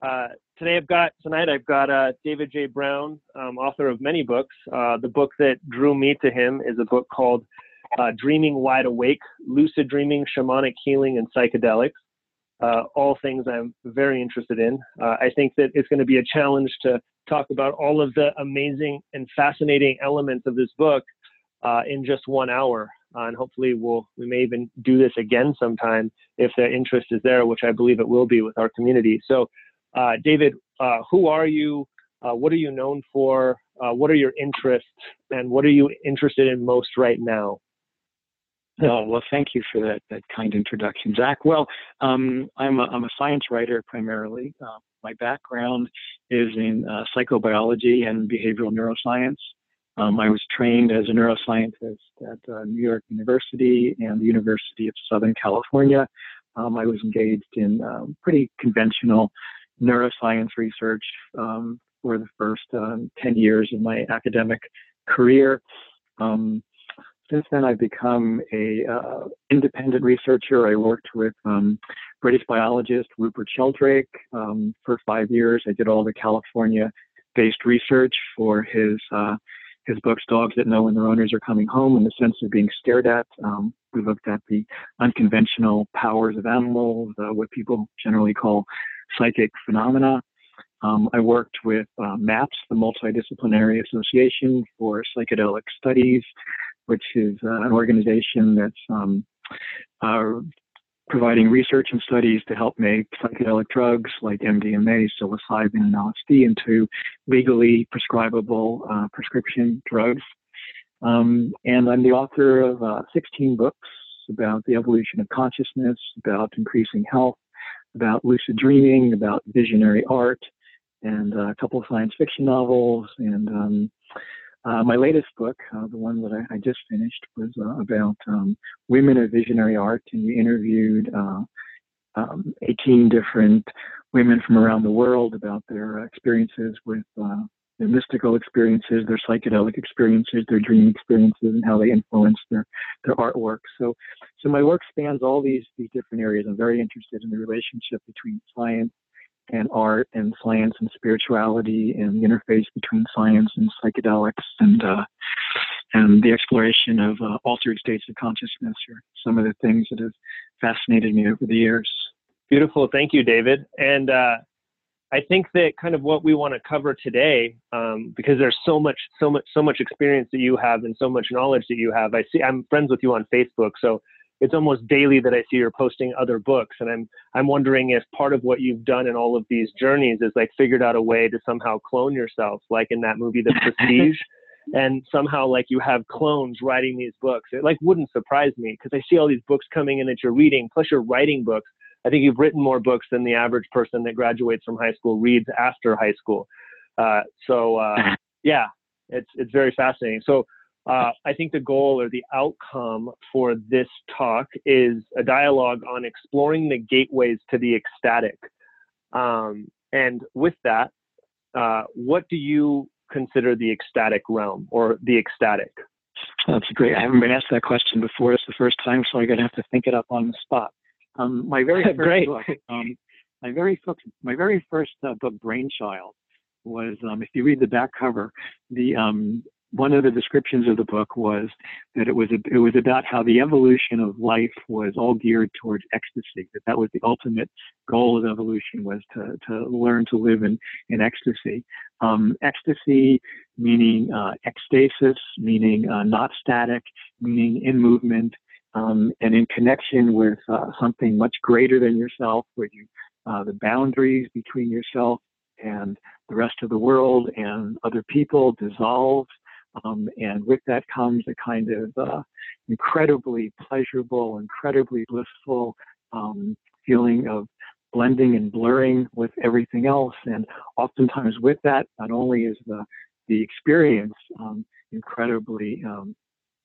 Uh, today I've got tonight I've got uh, David J. Brown, um, author of many books. Uh, the book that drew me to him is a book called uh, "Dreaming Wide Awake: Lucid Dreaming, Shamanic Healing, and Psychedelics." Uh, all things I'm very interested in. Uh, I think that it's going to be a challenge to talk about all of the amazing and fascinating elements of this book in just one hour. and hopefully we'll we may even do this again sometime if the interest is there, which I believe it will be with our community. So. Uh, David, uh, who are you? Uh, what are you known for? what are your interests? And what are you interested in most right now? Oh, well, thank you for that, that kind introduction, Zach. Well, um, I'm, a, I'm a science writer primarily. Uh, my background is in uh, psychobiology and behavioral neuroscience. Um, I was trained as a neuroscientist at uh, New York University and the University of Southern California. Um, I was engaged in um, pretty conventional neuroscience research um, for the first um, 10 years of my academic career. Um, since then, I've become a uh, independent researcher. I worked with um, British biologist Rupert Sheldrake um, for five years. I did all the California-based research for his uh, his books, Dogs That Know When Their Owners Are Coming Home, in the sense of being stared at. Um, we looked at the unconventional powers of animals, uh, what people generally call psychic phenomena. Um, I worked with uh, MAPS, the Multidisciplinary Association for Psychedelic Studies, which is uh, an organization that's um, uh, providing research and studies to help make psychedelic drugs like MDMA, psilocybin, and LSD into legally prescribable uh, prescription drugs. Um, and I'm the author of uh, 16 books about the evolution of consciousness, about increasing health, about lucid dreaming, about visionary art, and uh, a couple of science fiction novels. And um, uh, my latest book, uh, the one that I, I just finished, was uh, about um, women of visionary art, and we interviewed uh, um, 18 different women from around the world about their experiences with uh, their mystical experiences, their psychedelic experiences, their dream experiences, and how they influence their their artwork. So, so my work spans all these these different areas. I'm very interested in the relationship between science and art, and science and spirituality, and the interface between science and psychedelics, and uh, and the exploration of uh, altered states of consciousness are some of the things that have fascinated me over the years. Beautiful, thank you, David. And uh, I think that kind of what we want to cover today, um, because there's so much, so much, so much experience that you have and so much knowledge that you have. I see, I'm friends with you on Facebook, so it's almost daily that I see you're posting other books, and I'm I'm wondering if part of what you've done in all of these journeys is like figured out a way to somehow clone yourself, like in that movie The Prestige. and somehow like you have clones writing these books it like wouldn't surprise me because i see all these books coming in that you're reading plus you're writing books I think you've written more books than the average person that graduates from high school reads after high school. Uh, so uh, yeah, it's it's very fascinating. So uh, I think the goal or the outcome for this talk is a dialogue on exploring the gateways to the ecstatic. Um, and with that, uh, what do you consider the ecstatic realm or the ecstatic? That's great. I haven't been asked that question before. It's the first time, so I'm going to have to think it up on the spot. Um, my very first book, um, my very first, my very first uh, book, Brainchild, was um, if you read the back cover, the um, one of the descriptions of the book was that it was a, it was about how the evolution of life was all geared towards ecstasy. That that was the ultimate goal of evolution was to to learn to live in in ecstasy. Um, ecstasy meaning uh, ecstasis, meaning uh, not static, meaning in movement, um, and in connection with uh, something much greater than yourself, where you uh, the boundaries between yourself and the rest of the world and other people dissolve, um, and with that comes a kind of uh, incredibly pleasurable, incredibly blissful um, feeling of blending and blurring with everything else. And oftentimes, with that, not only is the the experience um, incredibly um,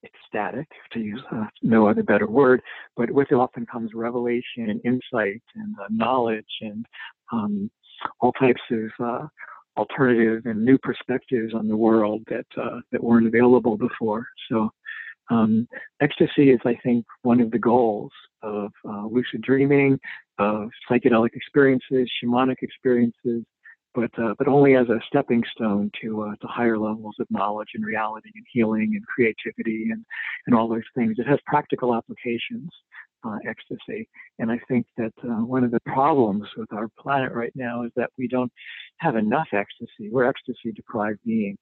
ecstatic, to use uh, no other better word, but with it often comes revelation and insight and uh, knowledge and um, all types of uh, alternative and new perspectives on the world that uh, that weren't available before. So, Um, ecstasy is, I think, one of the goals of uh, lucid dreaming, of psychedelic experiences, shamanic experiences, but uh, but only as a stepping stone to uh, to higher levels of knowledge and reality and healing and creativity and and all those things. It has practical applications, uh, ecstasy, and I think that uh, one of the problems with our planet right now is that we don't have enough ecstasy. We're ecstasy deprived beings.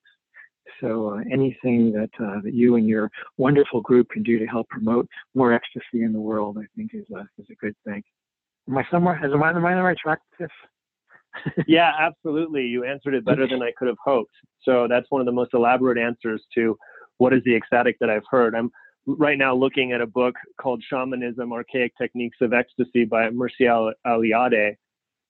So uh, anything that uh, that you and your wonderful group can do to help promote more ecstasy in the world, I think is a is a good thing. Am I somewhere? Am I on the right track, Tiff? yeah, absolutely. You answered it better than I could have hoped. So that's one of the most elaborate answers to what is the ecstatic that I've heard. I'm right now looking at a book called Shamanism Archaic Techniques of Ecstasy by Mircea Eliade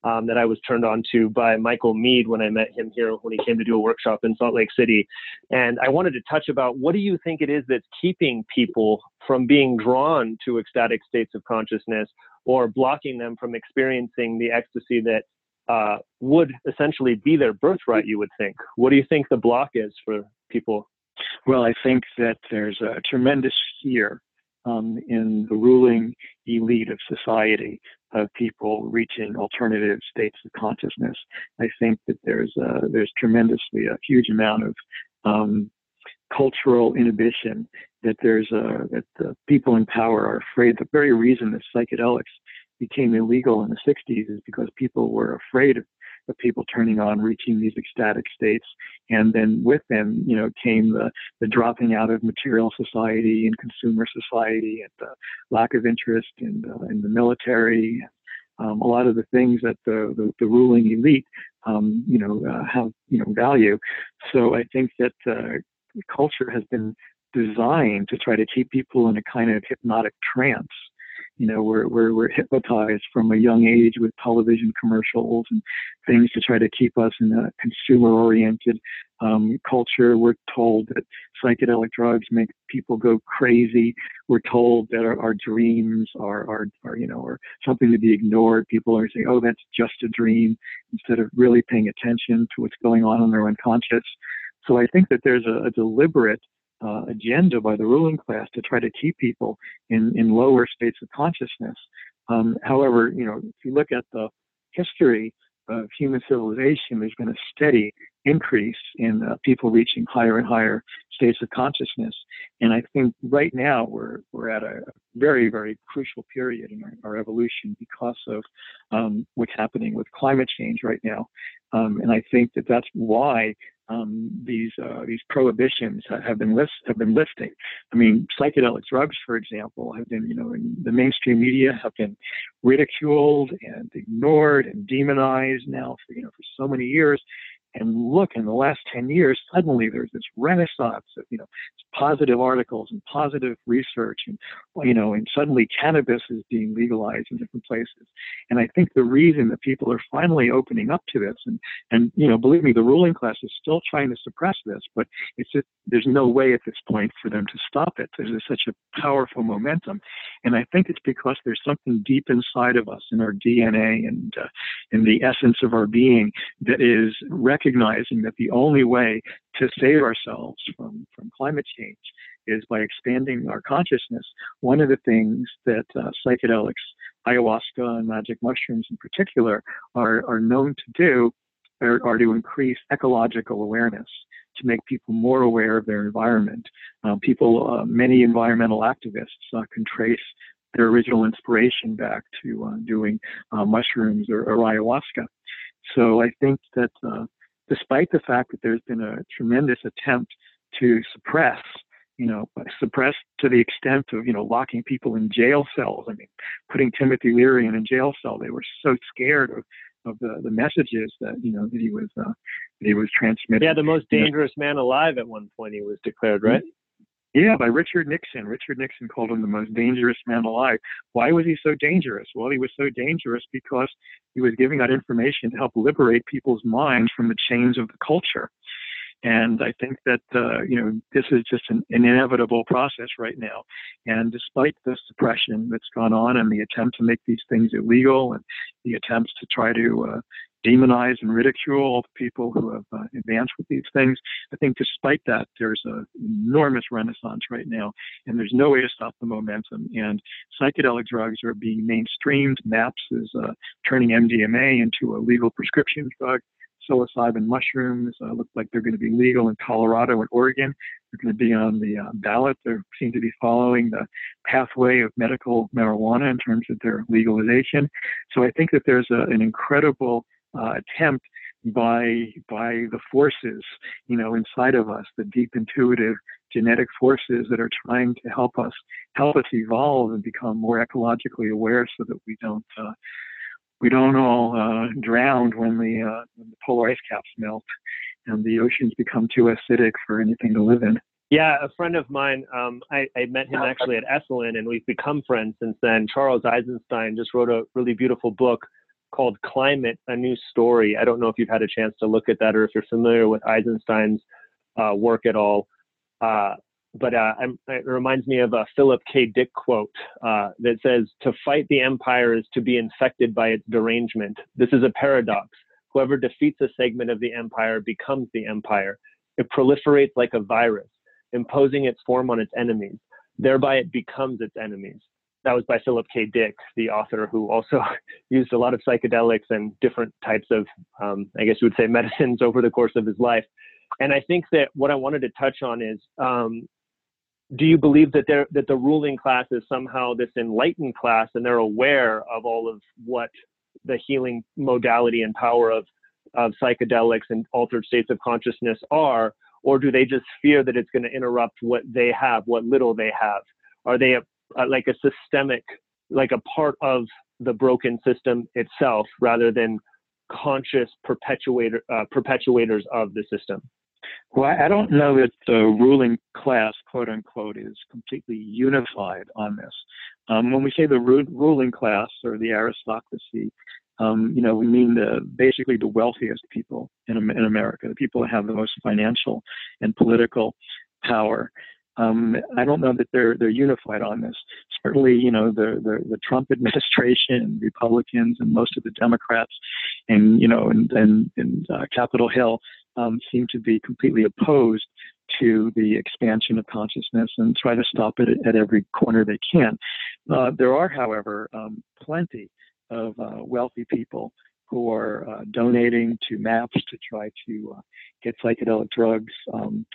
um, that I was turned on to by Michael Meade when I met him here when he came to do a workshop in Salt Lake City. And I wanted to touch about what do you think it is that's keeping people from being drawn to ecstatic states of consciousness or blocking them from experiencing the ecstasy that uh, would essentially be their birthright, you would think. What do you think the block is for people? Well, I think that there's a tremendous fear um, in the ruling elite of society of people reaching alternative states of consciousness. I think that there's a, there's tremendously a huge amount of um, cultural inhibition. That there's a, that the people in power are afraid. The very reason that psychedelics became illegal in the 60s is because people were afraid of, of people turning on, reaching these ecstatic states, and then with them, you know, came the, the dropping out of material society and consumer society, and the lack of interest in uh, in the military. Um, a lot of the things that the the, the ruling elite, um, you know, uh, have you know value. So I think that uh, culture has been designed to try to keep people in a kind of hypnotic trance you know, we're, we're, we're hypnotized from a young age with television commercials and things to try to keep us in a consumer oriented um, culture. We're told that psychedelic drugs make people go crazy. We're told that our, our dreams are, are, are, you know, are something to be ignored. People are saying, oh, that's just a dream instead of really paying attention to what's going on in their unconscious. So I think that there's a, a deliberate uh, agenda by the ruling class to try to keep people in, in lower states of consciousness. Um, however, you know, if you look at the history of human civilization, there's been a steady increase in uh, people reaching higher and higher states of consciousness. And I think right now we're, we're at a very, very crucial period in our, our evolution because of um, what's happening with climate change right now. Um, and I think that that's why um, these uh, these prohibitions have been list have been lifting. I mean, psychedelic drugs, for example, have been you know in the mainstream media have been ridiculed and ignored and demonized now for you know for so many years. And look, in the last 10 years, suddenly there's this renaissance of, you know, positive articles and positive research and, you know, and suddenly cannabis is being legalized in different places. And I think the reason that people are finally opening up to this and, and, you know, believe me, the ruling class is still trying to suppress this, but it's just, there's no way at this point for them to stop it. There's such a powerful momentum. And I think it's because there's something deep inside of us in our DNA and uh, in the essence of our being that is recognizing that the only way to save ourselves from, from climate change is by expanding our consciousness. One of the things that uh, psychedelics, ayahuasca, and magic mushrooms in particular, are, are known to do are, are to increase ecological awareness to make people more aware of their environment. Uh, people, uh, many environmental activists uh, can trace their original inspiration back to uh, doing uh, mushrooms or, or, ayahuasca. So I think that uh, despite the fact that there's been a tremendous attempt to suppress, you know, suppress to the extent of, you know, locking people in jail cells. I mean, putting Timothy Leary in a jail cell. They were so scared of, of the, the messages that, you know, that he was, uh, that he was transmitting. Yeah, the most dangerous man alive at one point he was declared, right? Yeah, by Richard Nixon. Richard Nixon called him the most dangerous man alive. Why was he so dangerous? Well, he was so dangerous because he was giving out information to help liberate people's minds from the chains of the culture. And I think that, uh, you know, this is just an, an, inevitable process right now. And despite the suppression that's gone on and the attempt to make these things illegal and the attempts to try to, uh, demonize and ridicule people who have uh, advanced with these things. I think despite that, there's an enormous renaissance right now, and there's no way to stop the momentum. And psychedelic drugs are being mainstreamed. MAPS is uh, turning MDMA into a legal prescription drug. Psilocybin mushrooms uh, look like they're going to be legal in Colorado and Oregon. They're going to be on the uh, ballot. They seem to be following the pathway of medical marijuana in terms of their legalization. So I think that there's a, an incredible uh, attempt by by the forces, you know, inside of us, the deep intuitive genetic forces that are trying to help us help us evolve and become more ecologically aware, so that we don't uh, we don't all uh, drown when the, uh, when the polar ice caps melt and the oceans become too acidic for anything to live in. Yeah, a friend of mine, um, I, I, met him actually at Esalen, and we've become friends since then. Charles Eisenstein just wrote a really beautiful book called Climate, A New Story. I don't know if you've had a chance to look at that or if you're familiar with Eisenstein's uh, work at all. Uh, but uh, it reminds me of a Philip K. Dick quote uh, that says, To fight the empire is to be infected by its derangement. This is a paradox. Whoever defeats a segment of the empire becomes the empire. It proliferates like a virus, imposing its form on its enemies. Thereby, it becomes its enemies. That was by Philip K. Dick, the author who also used a lot of psychedelics and different types of, um, I guess you would say, medicines over the course of his life. And I think that what I wanted to touch on is um, do you believe that they that the ruling class is somehow this enlightened class and they're aware of all of what the healing modality and power of of psychedelics and altered states of consciousness are or do they just fear that it's going to interrupt what they have what little they have are they a, like a systemic like a part of the broken system itself rather than conscious perpetuator uh, perpetuators of the system well, I don't know that the ruling class, quote unquote, is completely unified on this. Um, when we say the ru- ruling class or the aristocracy, um, you know, we mean the basically the wealthiest people in, in America, the people that have the most financial and political power. Um, I don't know that they're they're unified on this. Certainly, you know, the the, the Trump administration, Republicans, and most of the Democrats, and you know, and and, and uh, Capitol Hill um, seem to be completely opposed to the expansion of consciousness and try to stop it at every corner they can. Uh, there are, however, um, plenty of uh, wealthy people who are uh, donating to MAPS to try to uh, get psychedelic drugs um,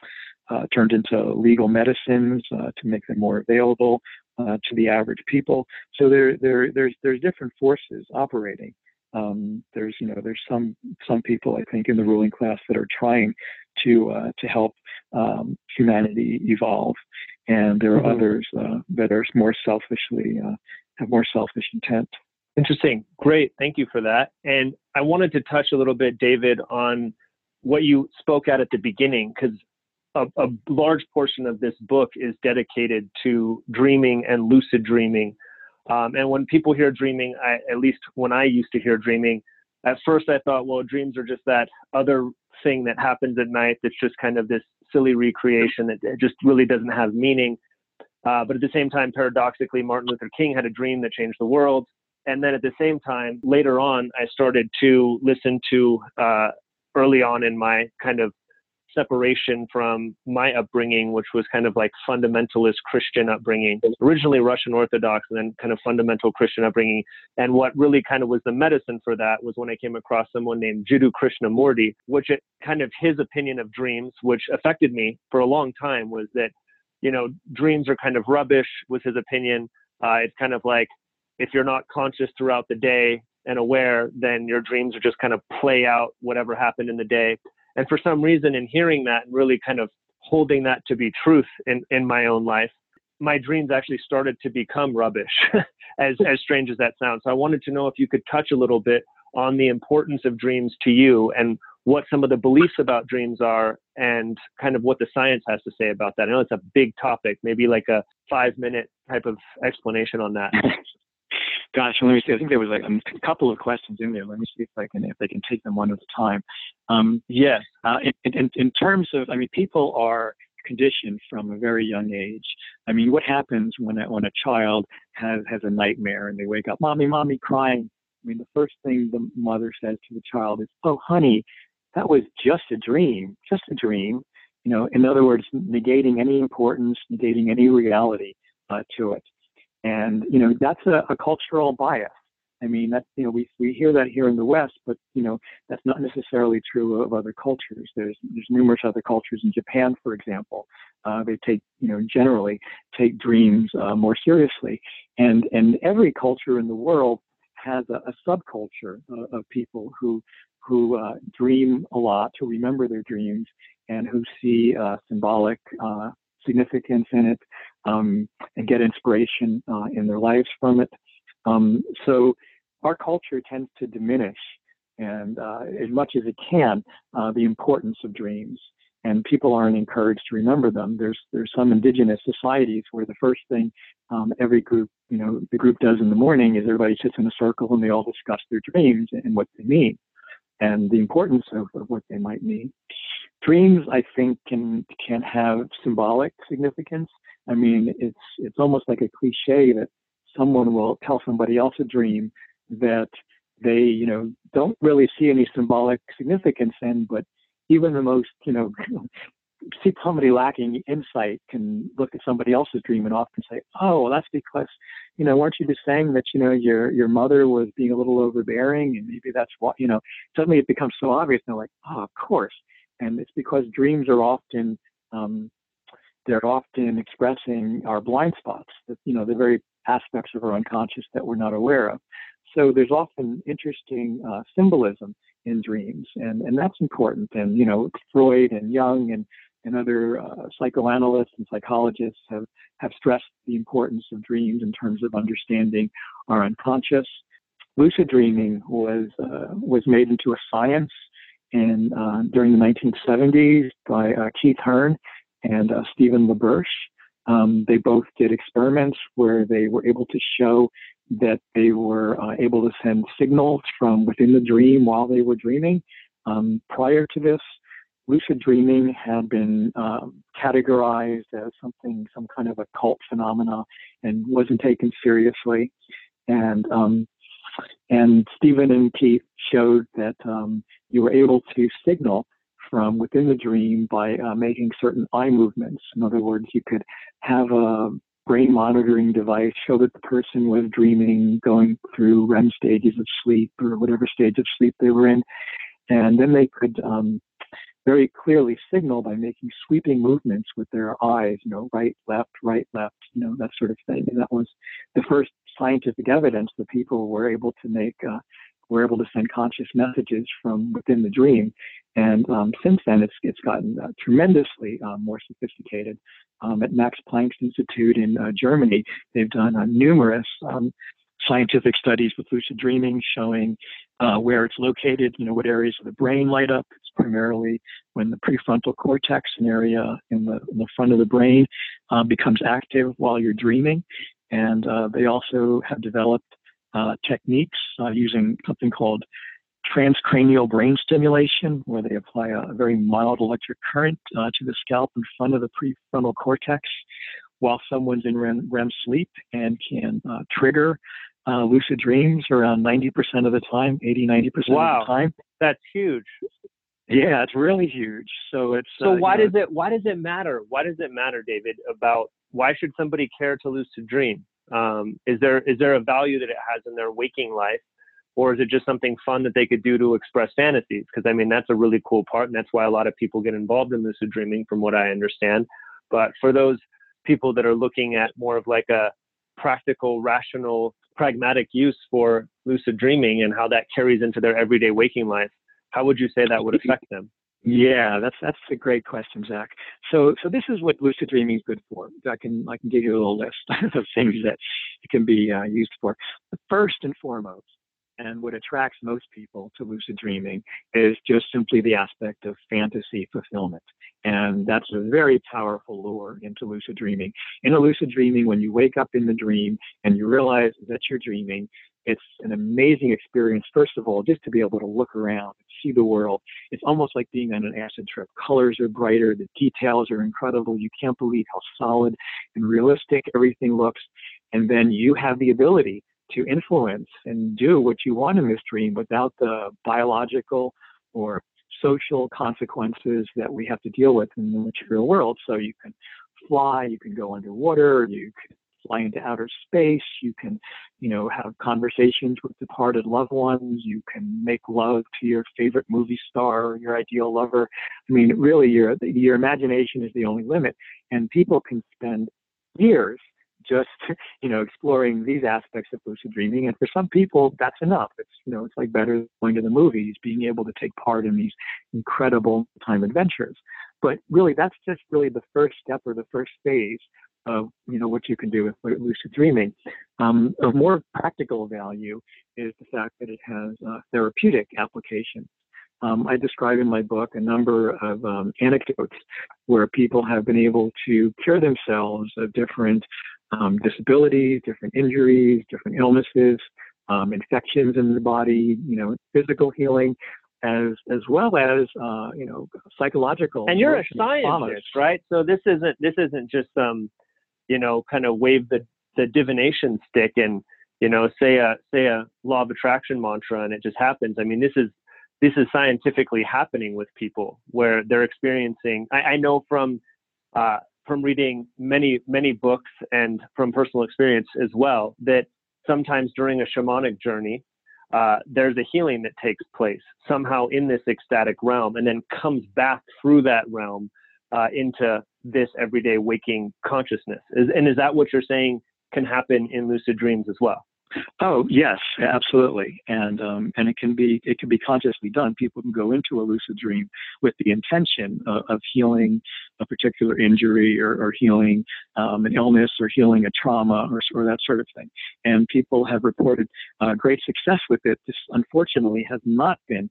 uh, turned into legal medicines uh, to make them more available to the average people. So there, there, there's, there's different forces operating um, there's you know there's some some people I think in the ruling class that are trying to uh, to help um, humanity evolve, and there are mm-hmm. others uh, that are more selfishly uh, have more selfish intent. Interesting, great, thank you for that. And I wanted to touch a little bit, David, on what you spoke at at the beginning, because a, a large portion of this book is dedicated to dreaming and lucid dreaming um, and when people hear dreaming, I, at least when I used to hear dreaming, at first I thought, well, dreams are just that other thing that happens at night that's just kind of this silly recreation that just really doesn't have meaning. Uh, but at the same time, paradoxically, Martin Luther King had a dream that changed the world. And then at the same time, later on, I started to listen to uh, early on in my kind of separation from my upbringing, which was kind of like fundamentalist Christian upbringing, originally Russian Orthodox, and then kind of fundamental Christian upbringing. And what really kind of was the medicine for that was when I came across someone named Jiddu Krishnamurti, which it, kind of his opinion of dreams, which affected me for a long time, was that, you know, dreams are kind of rubbish, was his opinion. Uh, it's kind of like if you're not conscious throughout the day and aware, then your dreams are just kind of play out whatever happened in the day. And for some reason, in hearing that and really kind of holding that to be truth in, in my own life, my dreams actually started to become rubbish, as, as strange as that sounds. So I wanted to know if you could touch a little bit on the importance of dreams to you and what some of the beliefs about dreams are and kind of what the science has to say about that. I know it's a big topic, maybe like a five minute type of explanation on that. Gosh, let me see. I think there was like a couple of questions in there. Let me see if I can if I can take them one at a time. Um, yes, uh, in, in, in terms of, I mean, people are conditioned from a very young age. I mean, what happens when a, when a child has has a nightmare and they wake up, mommy, mommy, crying? I mean, the first thing the mother says to the child is, "Oh, honey, that was just a dream, just a dream." You know, in other words, negating any importance, negating any reality uh, to it. And you know, that's a, a cultural bias. I mean, that you know, we we hear that here in the West, but you know, that's not necessarily true of other cultures. There's there's numerous other cultures in Japan, for example. Uh, they take you know generally take dreams uh, more seriously, and and every culture in the world has a, a subculture uh, of people who who uh, dream a lot, who remember their dreams, and who see uh, symbolic uh, significance in it um, and get inspiration in their lives from it. Um, so our culture tends to diminish and uh, as much as it can uh, the importance of dreams. And people aren't encouraged to remember them. There's there's some indigenous societies where the first thing um, every group you know the group does in the morning is everybody sits in a circle and they all discuss their dreams and what they mean and the importance of, of what they might mean dreams i think can can have symbolic significance i mean it's it's almost like a cliche that someone will tell somebody else a dream that they, you know, don't really see any symbolic significance in, but even the most, you know, see somebody lacking insight can look at somebody else's dream and often say, "Oh, well, that's because, you know, weren't you just saying that, you know, your your mother was being a little overbearing, and maybe that's why you know." Suddenly, it becomes so obvious. And they're like, "Oh, of course," and it's because dreams are often um, they're often expressing our blind spots. That you know, the very aspects of our unconscious that we're not aware of. So there's often interesting uh, symbolism in dreams, and, and that's important. And, you know, Freud and Jung and, and other uh, psychoanalysts and psychologists have, have stressed the importance of dreams in terms of understanding our unconscious. Lucid dreaming was, uh, was made into a science in, uh, during the 1970s by uh, Keith Hearne and uh, Stephen LaBerge. Um, they both did experiments where they were able to show that they were uh, able to send signals from within the dream while they were dreaming. Um, prior to this, lucid dreaming had been um, categorized as something, some kind of a cult phenomena, and wasn't taken seriously. And um, and Stephen and Keith showed that um, you were able to signal from within the dream by uh, making certain eye movements. In other words, you could have a brain monitoring device show that the person was dreaming, going through REM stages of sleep or whatever stage of sleep they were in. And then they could um, very clearly signal by making sweeping movements with their eyes, you know, right, left, right, left, you know, that sort of thing. And that was the first scientific evidence that people were able to make uh, we're able to send conscious messages from within the dream. And um, since then, it's, it's gotten uh, tremendously uh, more sophisticated. Um, at Max Planck's Institute in uh, Germany, they've done uh, numerous um, scientific studies with lucid dreaming showing uh, where it's located, you know, what areas of the brain light up. It's primarily when the prefrontal cortex, an area in the, in the front of the brain, um, becomes active while you're dreaming. And uh, they also have developed uh, techniques uh, using something called transcranial brain stimulation, where they apply a, very mild electric current uh, to the scalp in front of the prefrontal cortex while someone's in REM, REM sleep and can uh, trigger uh, lucid dreams around 90% of the time, 80, 90% wow. of the time. That's huge. Yeah, it's really huge. So it's so uh, why know, does it why does it matter? Why does it matter, David? About why should somebody care to lucid dream? Um, is there is there a value that it has in their waking life, or is it just something fun that they could do to express fantasies? Because I mean that's a really cool part, and that's why a lot of people get involved in lucid dreaming, from what I understand. But for those people that are looking at more of like a practical, rational, pragmatic use for lucid dreaming and how that carries into their everyday waking life, how would you say that would affect them? Yeah, that's that's a great question, Zach. So so this is what lucid dreaming is good for. I can I can give you a little list of things that it can be uh, used for. But first and foremost, and what attracts most people to lucid dreaming is just simply the aspect of fantasy fulfillment. And that's a very powerful lure into lucid dreaming. In a lucid dreaming, when you wake up in the dream and you realize that you're dreaming, it's an amazing experience, first of all, just to be able to look around and see the world. It's almost like being on an acid trip. Colors are brighter, the details are incredible. You can't believe how solid and realistic everything looks. And then you have the ability to influence and do what you want in this dream without the biological or social consequences that we have to deal with in the material world. So you can fly, you can go underwater, you can fly into outer space, you can, you know, have conversations with departed loved ones, you can make love to your favorite movie star or your ideal lover. I mean, really your your imagination is the only limit. And people can spend years just you know exploring these aspects of lucid dreaming and for some people that's enough. It's you know it's like better going to the movies being able to take part in these incredible time adventures. But really that's just really the first step or the first phase of you know what you can do with lucid dreaming. Um, of more practical value is the fact that it has uh, therapeutic applications. Um, I describe in my book a number of um, anecdotes where people have been able to cure themselves of different um, disabilities, different injuries, different illnesses, um, infections in the body, you know, physical healing, as as well as uh, you know psychological. And you're a scientist, right? So this isn't this isn't just some, you know, kind of wave the the divination stick and you know say a say a law of attraction mantra and it just happens. I mean, this is this is scientifically happening with people where they're experiencing. I, I know from uh, from reading many many books and from personal experience as well that sometimes during a shamanic journey uh, there's a healing that takes place somehow in this ecstatic realm and then comes back through that realm uh, into this everyday waking consciousness. Is, and is that what you're saying can happen in lucid dreams as well Oh yes, absolutely, and um, and it can be it can be consciously done. People can go into a lucid dream with the intention of, of healing a particular injury or, or healing um, an illness or healing a trauma or, or that sort of thing. And people have reported uh, great success with it. This unfortunately has not been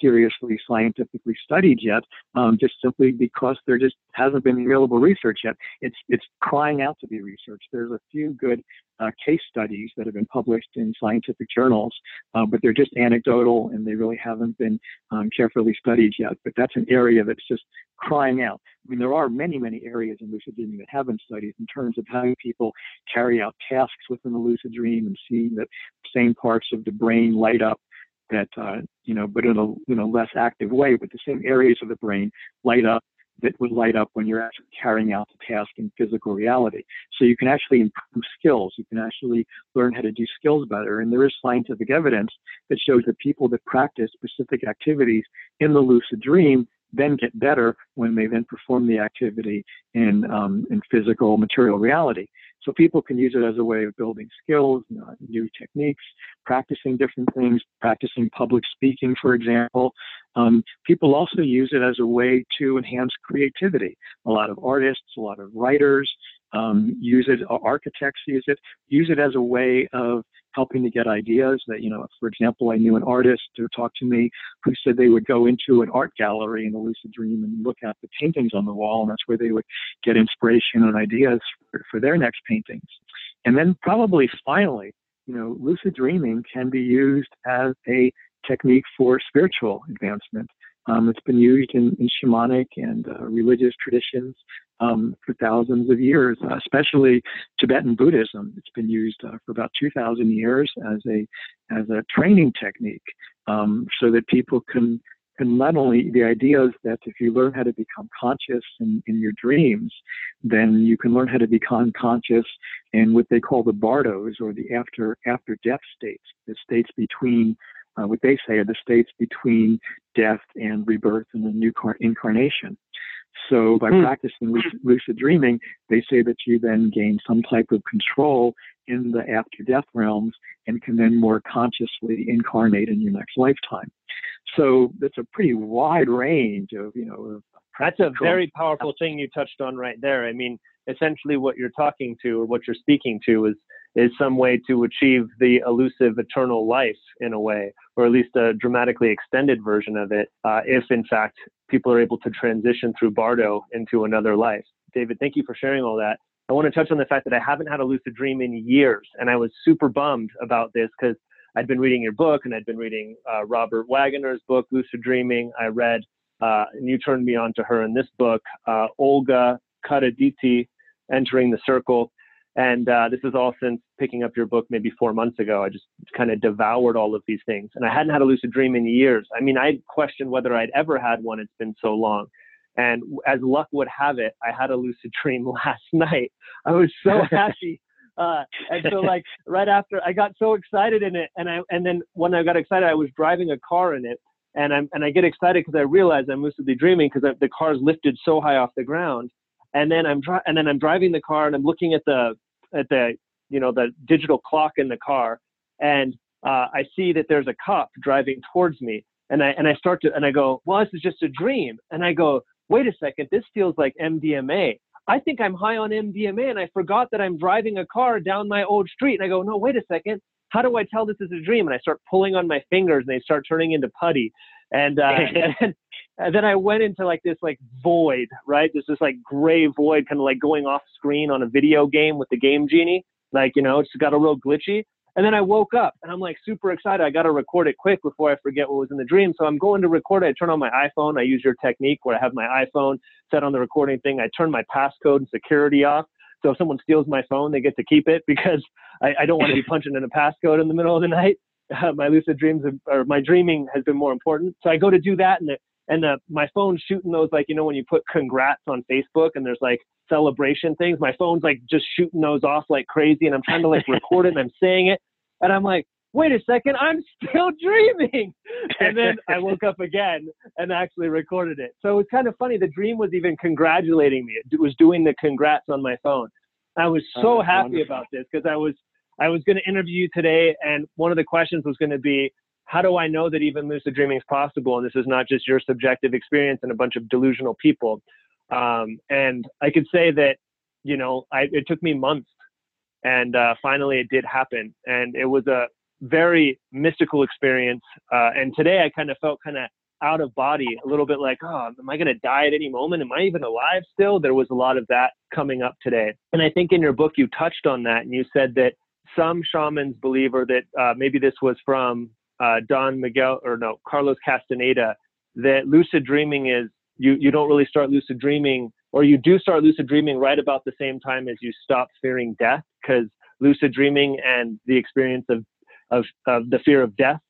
seriously scientifically studied yet, um, just simply because there just hasn't been available research yet. It's it's crying out to be researched. There's a few good uh, case studies that have been published in scientific journals, uh, but they're just anecdotal and they really haven't been um, carefully studied yet. But that's an area that's just crying out. I mean, there are many, many areas in lucid dreaming that have been studied in terms of how people carry out tasks within the lucid dream and seeing that same parts of the brain light up that uh, you know, but in a you know less active way. But the same areas of the brain light up that would light up when you're actually carrying out the task in physical reality. So you can actually improve skills. You can actually learn how to do skills better. And there is scientific evidence that shows that people that practice specific activities in the lucid dream then get better when they then perform the activity in um, in physical material reality. So people can use it as a way of building skills, new techniques, practicing different things, practicing public speaking, for example. Um, people also use it as a way to enhance creativity. A lot of artists, a lot of writers um, use it, architects use it, use it as a way of helping to get ideas that, you know, for example, I knew an artist who talked to me who said they would go into an art gallery in a lucid dream and look at the paintings on the wall, and that's where they would get inspiration and ideas for, their next paintings. And then probably finally, you know, lucid dreaming can be used as a technique for spiritual advancement. Um, it's been used in, in shamanic and uh, religious traditions um, for thousands of years, uh, especially Tibetan Buddhism. It's been used uh, for about 2,000 years as a as a training technique, um, so that people can can not only the idea is that if you learn how to become conscious in, in your dreams, then you can learn how to become conscious in what they call the bardos or the after after death states, the states between uh, what they say are the states between death and rebirth and the new car- incarnation. So by mm. practicing lucid dreaming, they say that you then gain some type of control in the after death realms and can then more consciously incarnate in your next lifetime. So that's a pretty wide range of, you know, of that's a very powerful thing you touched on right there. I mean, essentially what you're talking to or what you're speaking to is is some way to achieve the elusive eternal life in a way, or at least a dramatically extended version of it, uh, if in fact people are able to transition through Bardo into another life. David, thank you for sharing all that. I want to touch on the fact that I haven't had a lucid dream in years, and I was super bummed about this because I'd been reading your book and I'd been reading uh, Robert Waggoner's book, Lucid Dreaming. I read, uh, and you turned me on to her in this book, uh, Olga Kharitidi, Entering the Circle And uh, this is all since picking up your book maybe four months ago. I just kind of devoured all of these things. And I hadn't had a lucid dream in years. I mean, I questioned whether I'd ever had one. It's been so long. And as luck would have it, I had a lucid dream last night. I was so happy. Uh, and so like right after I got so excited in it and I, and then when I got excited, I was driving a car in it and I'm, and I get excited because I realize I'm lucidly dreaming because the car's lifted so high off the ground and then I'm dri- and then I'm driving the car and I'm looking at the at the you know the digital clock in the car, and uh, I see that there's a cop driving towards me, and I and I start to and I go, well, this is just a dream, and I go, wait a second, this feels like MDMA. I think I'm high on MDMA, and I forgot that I'm driving a car down my old street, and I go, no, wait a second. How do I tell this is a dream? And I start pulling on my fingers, and they start turning into putty. And, uh, and and then I went into like this like void, right? This is like gray void, kind of like going off screen on a video game with the game genie. Like, you know, it's got a real glitchy. And then I woke up and I'm like super excited. I got to record it quick before I forget what was in the dream. So I'm going to record it. I turn on my iPhone. I use your technique where I have my iPhone set on the recording thing. I turn my passcode and security off. So if someone steals my phone, they get to keep it because I, I don't want to be punching in a passcode in the middle of the night. Uh, my lucid dreams or my dreaming has been more important. So I go to do that and the, and the, my phone's shooting those like you know when you put congrats on Facebook and there's like celebration things. My phone's like just shooting those off like crazy, and I'm trying to like record it and I'm saying it, and I'm like, wait a second, I'm still dreaming. And then I woke up again and actually recorded it. So it was kind of funny. The dream was even congratulating me. It was doing the congrats on my phone. I was oh, so oh, happy wonderful. about this because I was I was going to interview you today, and one of the questions was going to be, how do I know that even lucid dreaming is possible? And this is not just your subjective experience and a bunch of delusional people. Um, and I could say that, you know, I, it took me months and uh, finally it did happen. And it was a very mystical experience. Uh, and today I kind of felt kind of out of body, a little bit like, oh, am I going to die at any moment? Am I even alive still? There was a lot of that coming up today. And I think in your book you touched on that and you said that some shamans believe, or that uh, maybe this was from uh, Don Miguel or no Carlos Castaneda that lucid dreaming is you you don't really start lucid dreaming or you do start lucid dreaming right about the same time as you stop fearing death because lucid dreaming and the experience of, of of the fear of death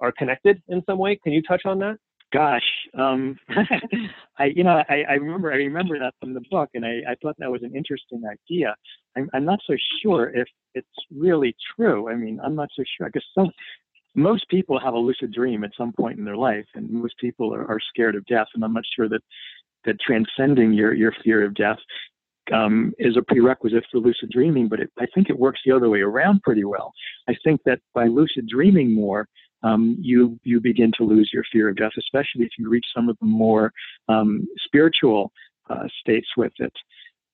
are connected in some way. Can you touch on that? Gosh, um, I you know I, I remember I remember that from the book, and I, I thought that was an interesting idea. I'm, I'm not so sure if it's really true. I mean, I'm not so sure because some most people have a lucid dream at some point in their life, and most people are, are scared of death. And I'm not sure that that transcending your your fear of death um, is a prerequisite for lucid dreaming. But it, I think it works the other way around pretty well. I think that by lucid dreaming more, um, you you begin to lose your fear of death, especially if you reach some of the more um, spiritual uh, states with it.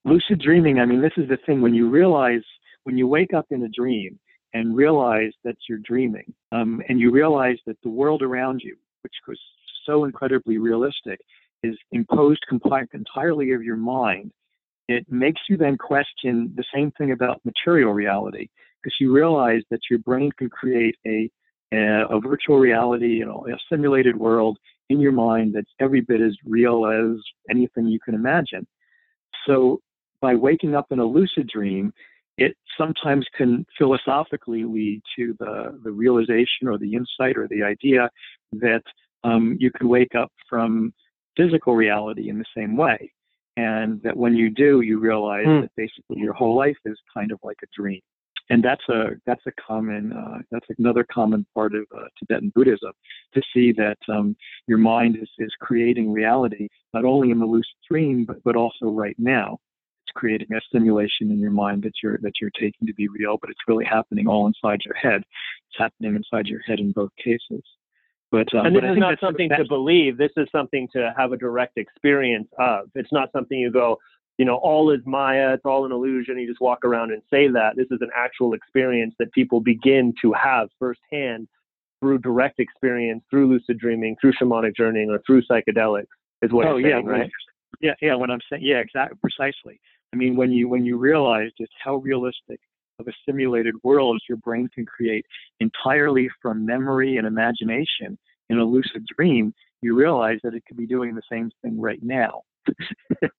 Lucid dreaming. I mean, this is the thing when you realize when you wake up in a dream and realize that you're dreaming. Um, and you realize that the world around you, which was so incredibly realistic, is imposed entirely of your mind. It makes you then question the same thing about material reality because you realize that your brain can create a, a, a virtual reality, you know, a simulated world in your mind that's every bit as real as anything you can imagine. So by waking up in a lucid dream, it sometimes can philosophically lead to the, the realization or the insight or the idea that um, you can wake up from physical reality in the same way. And that when you do, you realize mm. that basically your whole life is kind of like a dream. And that's a that's a common uh, that's another common part of uh, Tibetan Buddhism to see that um, your mind is, is creating reality not only in the lucid dream but but also right now creating a simulation in your mind that you're that you're taking to be real, but it's really happening all inside your head. It's happening inside your head in both cases. But, um, and this is not something to believe. This is something to have a direct experience of. It's not something you go, you know, all is Maya. It's all an illusion. You just walk around and say that. This is an actual experience that people begin to have firsthand through direct experience, through lucid dreaming, through shamanic journeying, or through psychedelics. Is what oh, yeah, saying, right? Yeah, yeah. What I'm saying, yeah, exactly, precisely. I mean, when you when you realize just how realistic of a simulated world your brain can create entirely from memory and imagination in a lucid dream, you realize that it could be doing the same thing right now.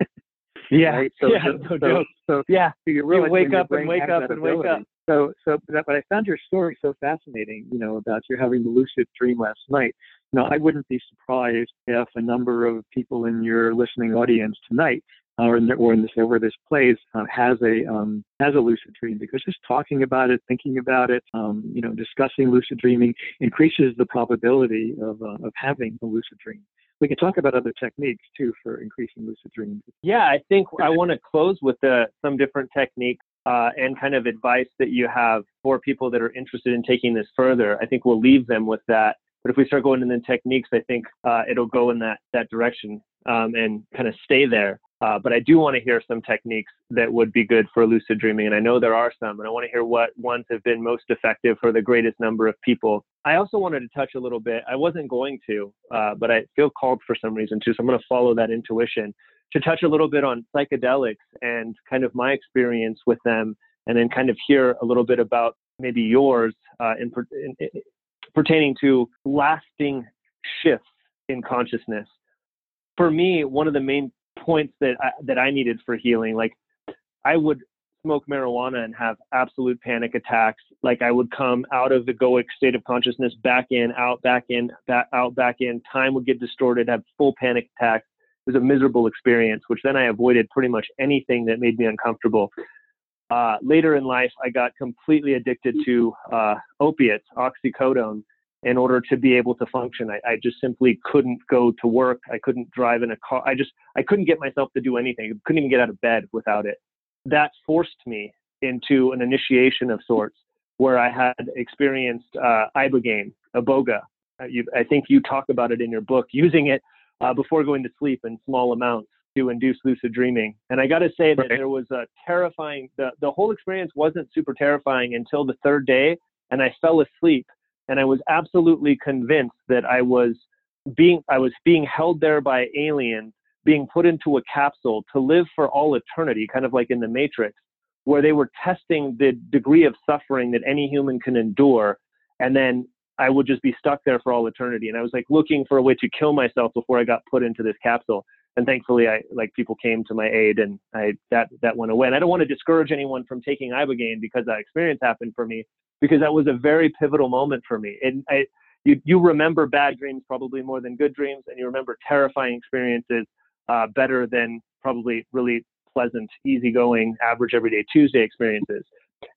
Yeah, right? So, yeah, so, no so, so, yeah. So you, you wake up and wake up and wake up. So, so, but I found your story so fascinating. You know about you having the lucid dream last night. You know, I wouldn't be surprised if a number of people in your listening audience tonight or in, the, or in this where this plays uh, has a um, has a lucid dream because just talking about it, thinking about it, um, you know, discussing lucid dreaming increases the probability of uh, of having a lucid dream. We can talk about other techniques too for increasing lucid dreams. Yeah, I think I want to close with uh, some different techniques uh, and kind of advice that you have for people that are interested in taking this further. I think we'll leave them with that. But if we start going into the techniques, I think uh, it'll go in that that direction um, and kind of stay there. Uh, but I do want to hear some techniques that would be good for lucid dreaming. And I know there are some, and I want to hear what ones have been most effective for the greatest number of people. I also wanted to touch a little bit, I wasn't going to, uh, but I feel called for some reason to. So I'm going to follow that intuition to touch a little bit on psychedelics and kind of my experience with them, and then kind of hear a little bit about maybe yours uh, in, in, in, pertaining to lasting shifts in consciousness. For me, one of the main points that I, that I needed for healing. Like I would smoke marijuana and have absolute panic attacks. Like I would come out of the egoic state of consciousness, back in, out, back in, back out, back in. Time would get distorted, have full panic attacks. It was a miserable experience, which then I avoided pretty much anything that made me uncomfortable. Uh, later in life, I got completely addicted to uh, opiates, oxycodone, in order to be able to function. I, I, just simply couldn't go to work. I couldn't drive in a car. I just I couldn't get myself to do anything. I couldn't even get out of bed without it. That forced me into an initiation of sorts where I had experienced uh, ibogaine, iboga. Uh, you, I think you talk about it in your book, using it uh, before going to sleep in small amounts to induce lucid dreaming. And I got to say that right. there was a terrifying. The the whole experience wasn't super terrifying until the third day, and I fell asleep and I was absolutely convinced that I was being I was being held there by aliens, being put into a capsule to live for all eternity, kind of like in the Matrix, where they were testing the degree of suffering that any human can endure, and then I would just be stuck there for all eternity. And I was like looking for a way to kill myself before I got put into this capsule. And thankfully, I like people came to my aid, and I that that went away. And I don't want to discourage anyone from taking ibogaine because that experience happened for me because that was a very pivotal moment for me. And I, you, you remember bad dreams probably more than good dreams, and you remember terrifying experiences uh, better than probably really pleasant, easygoing, average everyday Tuesday experiences.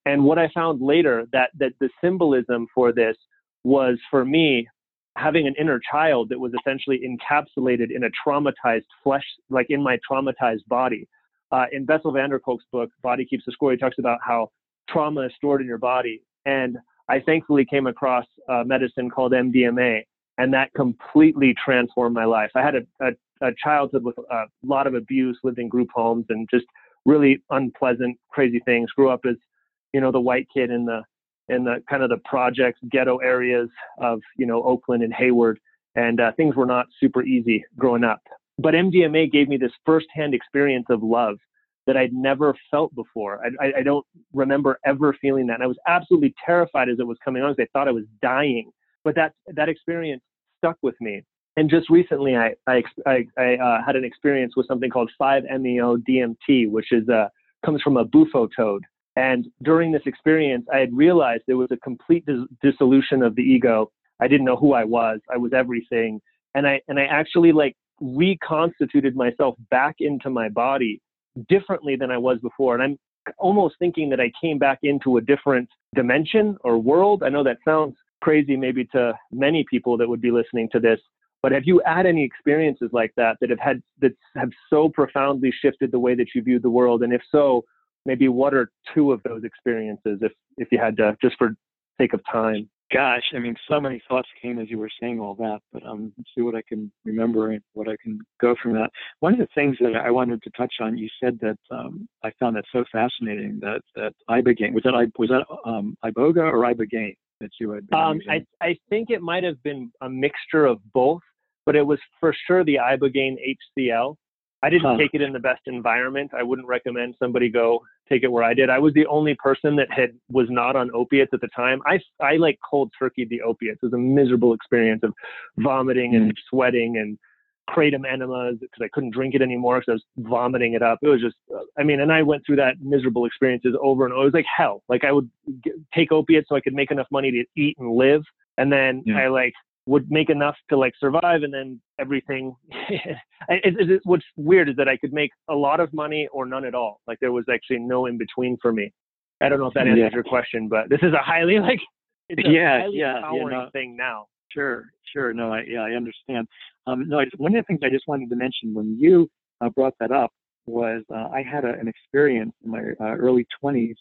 And what I found later that that the symbolism for this was for me having an inner child that was essentially encapsulated in a traumatized flesh, like in my traumatized body. Uh, in Bessel van der Kolk's book, Body Keeps the Score, he talks about how trauma is stored in your body and I thankfully came across a medicine called MDMA, and that completely transformed my life. I had a, a, a childhood with a lot of abuse, lived in group homes, and just really unpleasant, crazy things. Grew up as, you know, the white kid in the in the kind of the projects, ghetto areas of, you know, Oakland and Hayward, and uh, things were not super easy growing up. But MDMA gave me this firsthand experience of love that I'd never felt before. I, I, I, don't remember ever feeling that. And I was absolutely terrified as it was coming on because I thought I was dying. But that, that experience stuck with me. And just recently, I, I, I, I uh, had an experience with something called 5-MeO DMT, which is a, comes from a bufo toad. And during this experience, I had realized there was a complete dis- dissolution of the ego. I didn't know who I was. I was everything. And I, and I actually like reconstituted myself back into my body differently than I was before. And I'm almost thinking that I came back into a different dimension or world. I know that sounds crazy maybe to many people that would be listening to this, but have you had any experiences like that that have had that have so profoundly shifted the way that you view the world? And if so, maybe what are two of those experiences if if you had to just for sake of time? Gosh, I mean, so many thoughts came as you were saying all that, but um, see what I can remember and what I can go from that. One of the things that I wanted to touch on, you said that um, I found that so fascinating that that ibogaine was that I was that um, iboga or ibogaine that you had. Um, I I think it might have been a mixture of both, but it was for sure the ibogaine HCl. I didn't huh. take it in the best environment. I wouldn't recommend somebody go take it where I did. I was the only person that had was not on opiates at the time. I I like cold turkey the opiates. It was a miserable experience of vomiting and mm. sweating and kratom enemas because I couldn't drink it anymore because I was vomiting it up. It was just, I mean, and I went through that miserable experiences over and over. It was like hell. Like I would get, take opiates so I could make enough money to eat and live, and then yeah. I like would make enough to like survive, and then everything. it, it, it, what's weird is that I could make a lot of money or none at all. Like there was actually no in between for me. I don't know if that answers yeah. your question, but this is a highly like it's a yeah, highly yeah, empowering know, thing now. Sure, sure. No, I yeah, I understand. Um, no, I just, one of the things I just wanted to mention when you uh, brought that up was uh, I had a, an experience in my uh, early 20s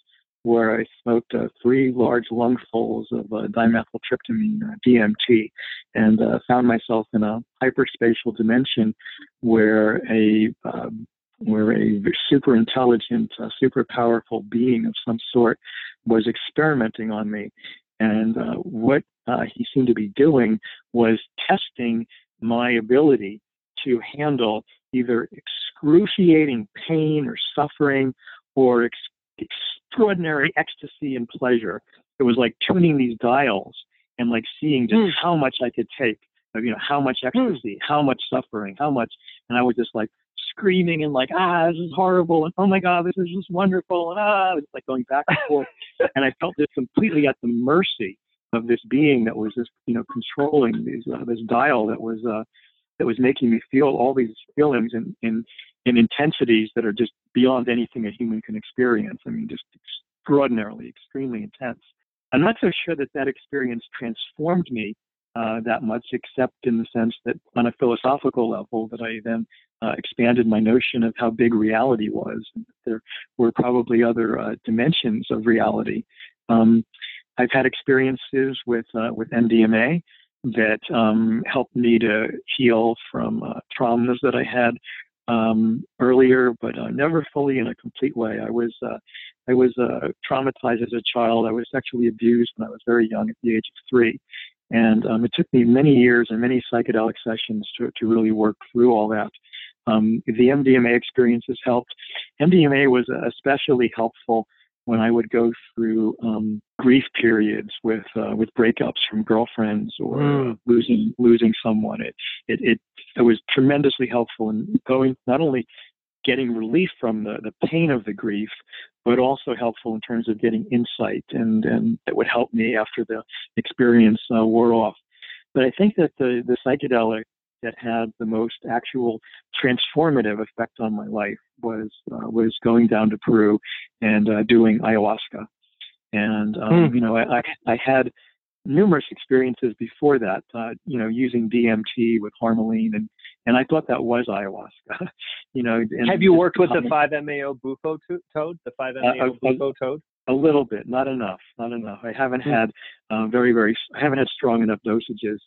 where I smoked uh, three large lungfuls of uh, dimethyltryptamine, uh, DMT, and found myself in a hyperspatial dimension where a um, where a super intelligent, uh, super powerful being of some sort was experimenting on me. And uh, what uh, he seemed to be doing was testing my ability to handle either excruciating pain or suffering or ex- extraordinary ecstasy and pleasure. It was like tuning these dials and like seeing just mm. how much I could take, of you know, how much hmm. ecstasy, mm. how much suffering, how much. And I was just like, screaming and like, ah, this is horrible, and oh my god, this is just wonderful, and ah, it's like going back and forth. and I felt just completely at the mercy of this being that was just, you know, controlling these uh, this dial that was uh, that was making me feel all these feelings and, in in intensities that are just beyond anything a human can experience. I mean, just extraordinarily, extremely intense. I'm not so sure that that experience transformed me uh, that much, except in the sense that on a philosophical level, that I then uh, expanded my notion of how big reality was. There were probably other uh, dimensions of reality. Um, I've had experiences with uh, with MDMA that um, helped me to heal from uh, traumas that I had um, earlier, but uh, never fully in a complete way. I was uh, I was traumatized as a child. I was sexually abused when I was very young, at the age of three. And um, it took me many years and many psychedelic sessions to, to really work through all that. Um, the MDMA experience has helped. MDMA was especially helpful when I would go through um, grief periods with uh, with breakups from girlfriends or mm. losing losing someone. It, it it it was tremendously helpful in going not only getting relief from the, the pain of the grief, but also helpful in terms of getting insight and and that would help me after the experience uh, wore off. But I think that the the psychedelic that had the most actual transformative effect on my life was uh, was going down to Peru and uh, doing ayahuasca. And um, hmm. you know, I, I, had numerous experiences before that. Uh, you know, using DMT with Harmaline, and and I thought that was ayahuasca. you know, have you worked with the 5-MeO bufo toad? The 5-MeO uh, bufo toad? A little bit, not enough, not enough. I haven't hmm. had uh, very, very, I haven't had strong enough dosages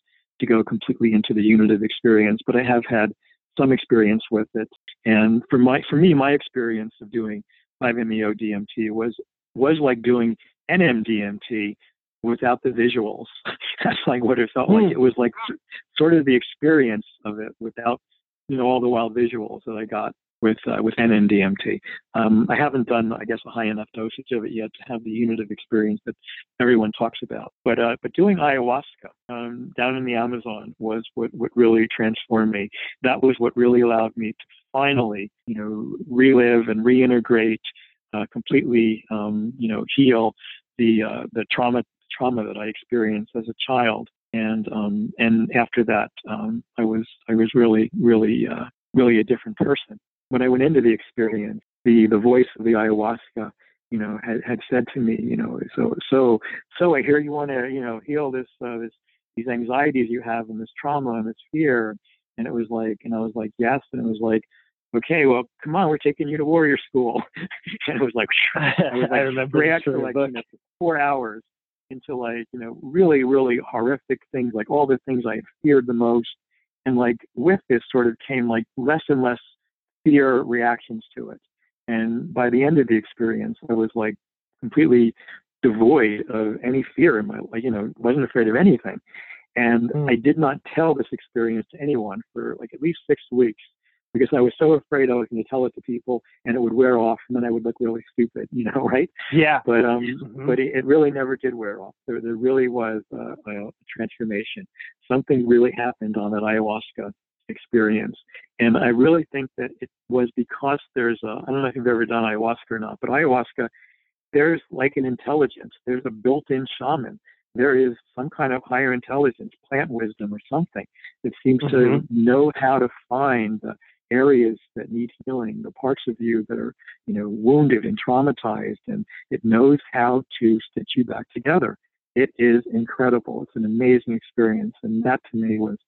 to go completely into the unitive experience, but I have had some experience with it. And for my for me, my experience of doing 5-MeO DMT was was like doing NMDMT without the visuals. That's like what it felt mm. like. Hmm. It was like sort of the experience of it without you know all the wild visuals that I got with uh, with NMDMT. Um, I haven't done, I guess, a high enough dosage of it yet to have the unitive experience that everyone talks about. But uh, but doing ayahuasca um, down in the Amazon was what what really transformed me. That was what really allowed me to finally, you know, relive and reintegrate, uh, completely, um, you know, heal the uh, the trauma trauma that I experienced as a child. And um, and after that, um, I was I was really really uh, really a different person when I went into the experience, the the voice of the ayahuasca, you know, had, had said to me, you know, so so so I hear you want to, you know, heal this uh, this these anxieties you have and this trauma and this fear, and it was like, and I was like, yes, and it was like, okay, well, come on, we're taking you to warrior school, and it was like, I, was like, I remember after like you know, four hours into like you know really really horrific things, like all the things I feared the most, and like with this sort of came like less and less fear reactions to it. And by the end of the experience, I was like completely devoid of any fear in my life, you know, wasn't afraid of anything. And mm. I did not tell this experience to anyone for like at least six weeks because I was so afraid I was going to tell it to people and it would wear off and then I would look really stupid, you know, right? Yeah. But um, mm-hmm. but it, it, really never did wear off. There, there really was uh, a transformation. Something really happened on that ayahuasca experience. And I really think that it was because there's a, I don't know if you've ever done ayahuasca or not, but ayahuasca, there's like an intelligence. There's a built-in shaman. There is some kind of higher intelligence, plant wisdom or something that seems mm-hmm. to know how to find the areas that need healing, the parts of you that are, you know, wounded and traumatized, and it knows how to stitch you back together. It is incredible. It's an amazing experience, and that to me was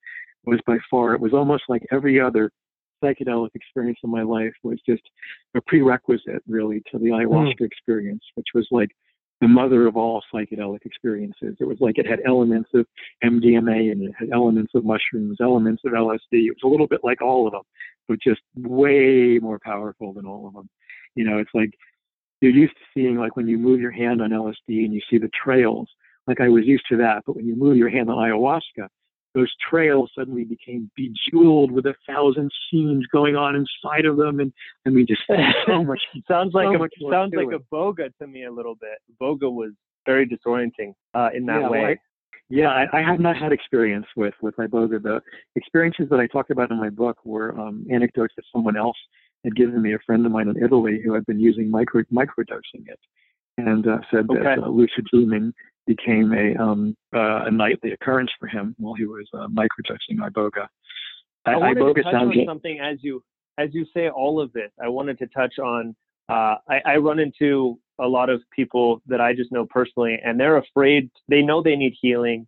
was by far. It was almost like every other psychedelic experience in my life was just a prerequisite, really, to the ayahuasca mm. experience, which was like the mother of all psychedelic experiences. It was like it had elements of MDMA and it had elements of mushrooms, elements of LSD. It was a little bit like all of them, but just way more powerful than all of them. You know, it's like you're used to seeing like when you move your hand on LSD and you see the trails. Like I was used to that, but when you move your hand on ayahuasca, those trails suddenly became bejeweled with a thousand scenes going on inside of them, and I mean, just so much. sounds like so a sounds like it. a boga to me a little bit. Boga was very disorienting uh, in that yeah, way. I, yeah, I, I, have not had experience with with iboga. The experiences that I talked about in my book were um, anecdotes that someone else had given me. A friend of mine in Italy who had been using micro microdosing it, and uh, said okay. that uh, lucid dreaming became a um, uh, a nightly occurrence for him while he was uh, microdosing iboga. I, I wanted iboga to touch on something as you as you say all of this. I wanted to touch on. Uh, I, I run into a lot of people that I just know personally, and they're afraid. They know they need healing,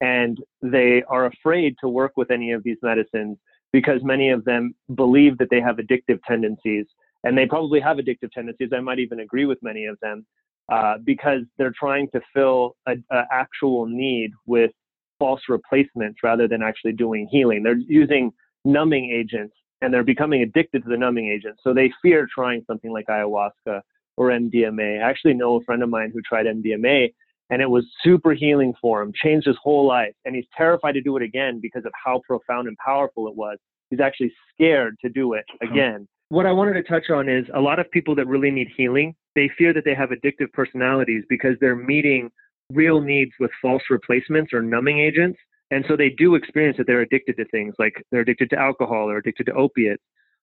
and they are afraid to work with any of these medicines because many of them believe that they have addictive tendencies, and they probably have addictive tendencies. I might even agree with many of them, uh, because they're trying to fill an actual need with false replacements rather than actually doing healing. They're using numbing agents and they're becoming addicted to the numbing agents. So they fear trying something like ayahuasca or MDMA. I actually know a friend of mine who tried MDMA and it was super healing for him, changed his whole life. And he's terrified to do it again because of how profound and powerful it was. He's actually scared to do it again what I wanted to touch on is a lot of people that really need healing, they fear that they have addictive personalities because they're meeting real needs with false replacements or numbing agents. And so they do experience that they're addicted to things like they're addicted to alcohol or addicted to opiates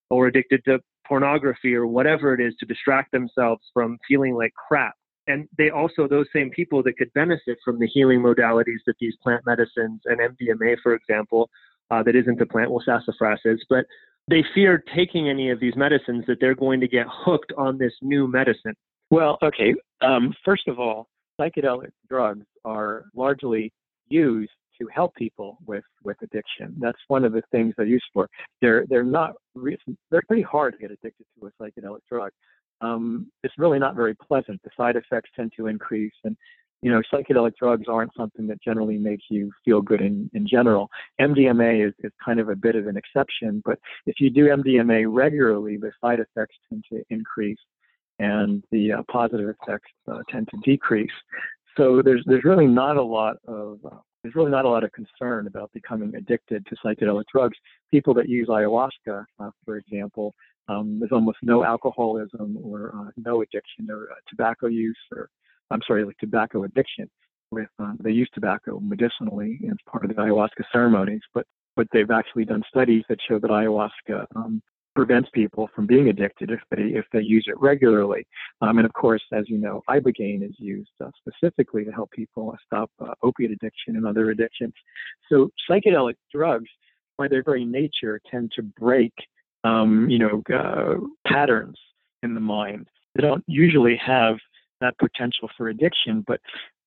or addicted to pornography or whatever it is to distract themselves from feeling like crap. And they also, those same people that could benefit from the healing modalities that these plant medicines and MDMA, for example, uh, that isn't a plant, well, sassafras is, but they fear taking any of these medicines that they're going to get hooked on this new medicine. Well, okay. Um, first of all, psychedelic drugs are largely used to help people with with addiction. That's one of the things they're used for. They're they're not re- they're pretty hard to get addicted to a psychedelic drug. Um, it's really not very pleasant. The side effects tend to increase, and you know, psychedelic drugs aren't something that generally makes you feel good in, in general. MDMA is, is kind of a bit of an exception, but if you do MDMA regularly, the side effects tend to increase and the uh, positive effects uh, tend to decrease. So there's there's really not a lot of uh, there's really not a lot of concern about becoming addicted to psychedelic drugs. People that use ayahuasca, uh, for example, um, there's almost no alcoholism or uh, no addiction or uh, tobacco use or I'm sorry, like tobacco addiction. With uh, they use tobacco medicinally as part of the ayahuasca ceremonies, but but they've actually done studies that show that ayahuasca um, prevents people from being addicted if they if they use it regularly. Um, and of course, as you know, ibogaine is used uh, specifically to help people stop uh, opiate addiction and other addictions. So psychedelic drugs, by their very nature, tend to break um, you know uh, patterns in the mind. They don't usually have that potential for addiction, but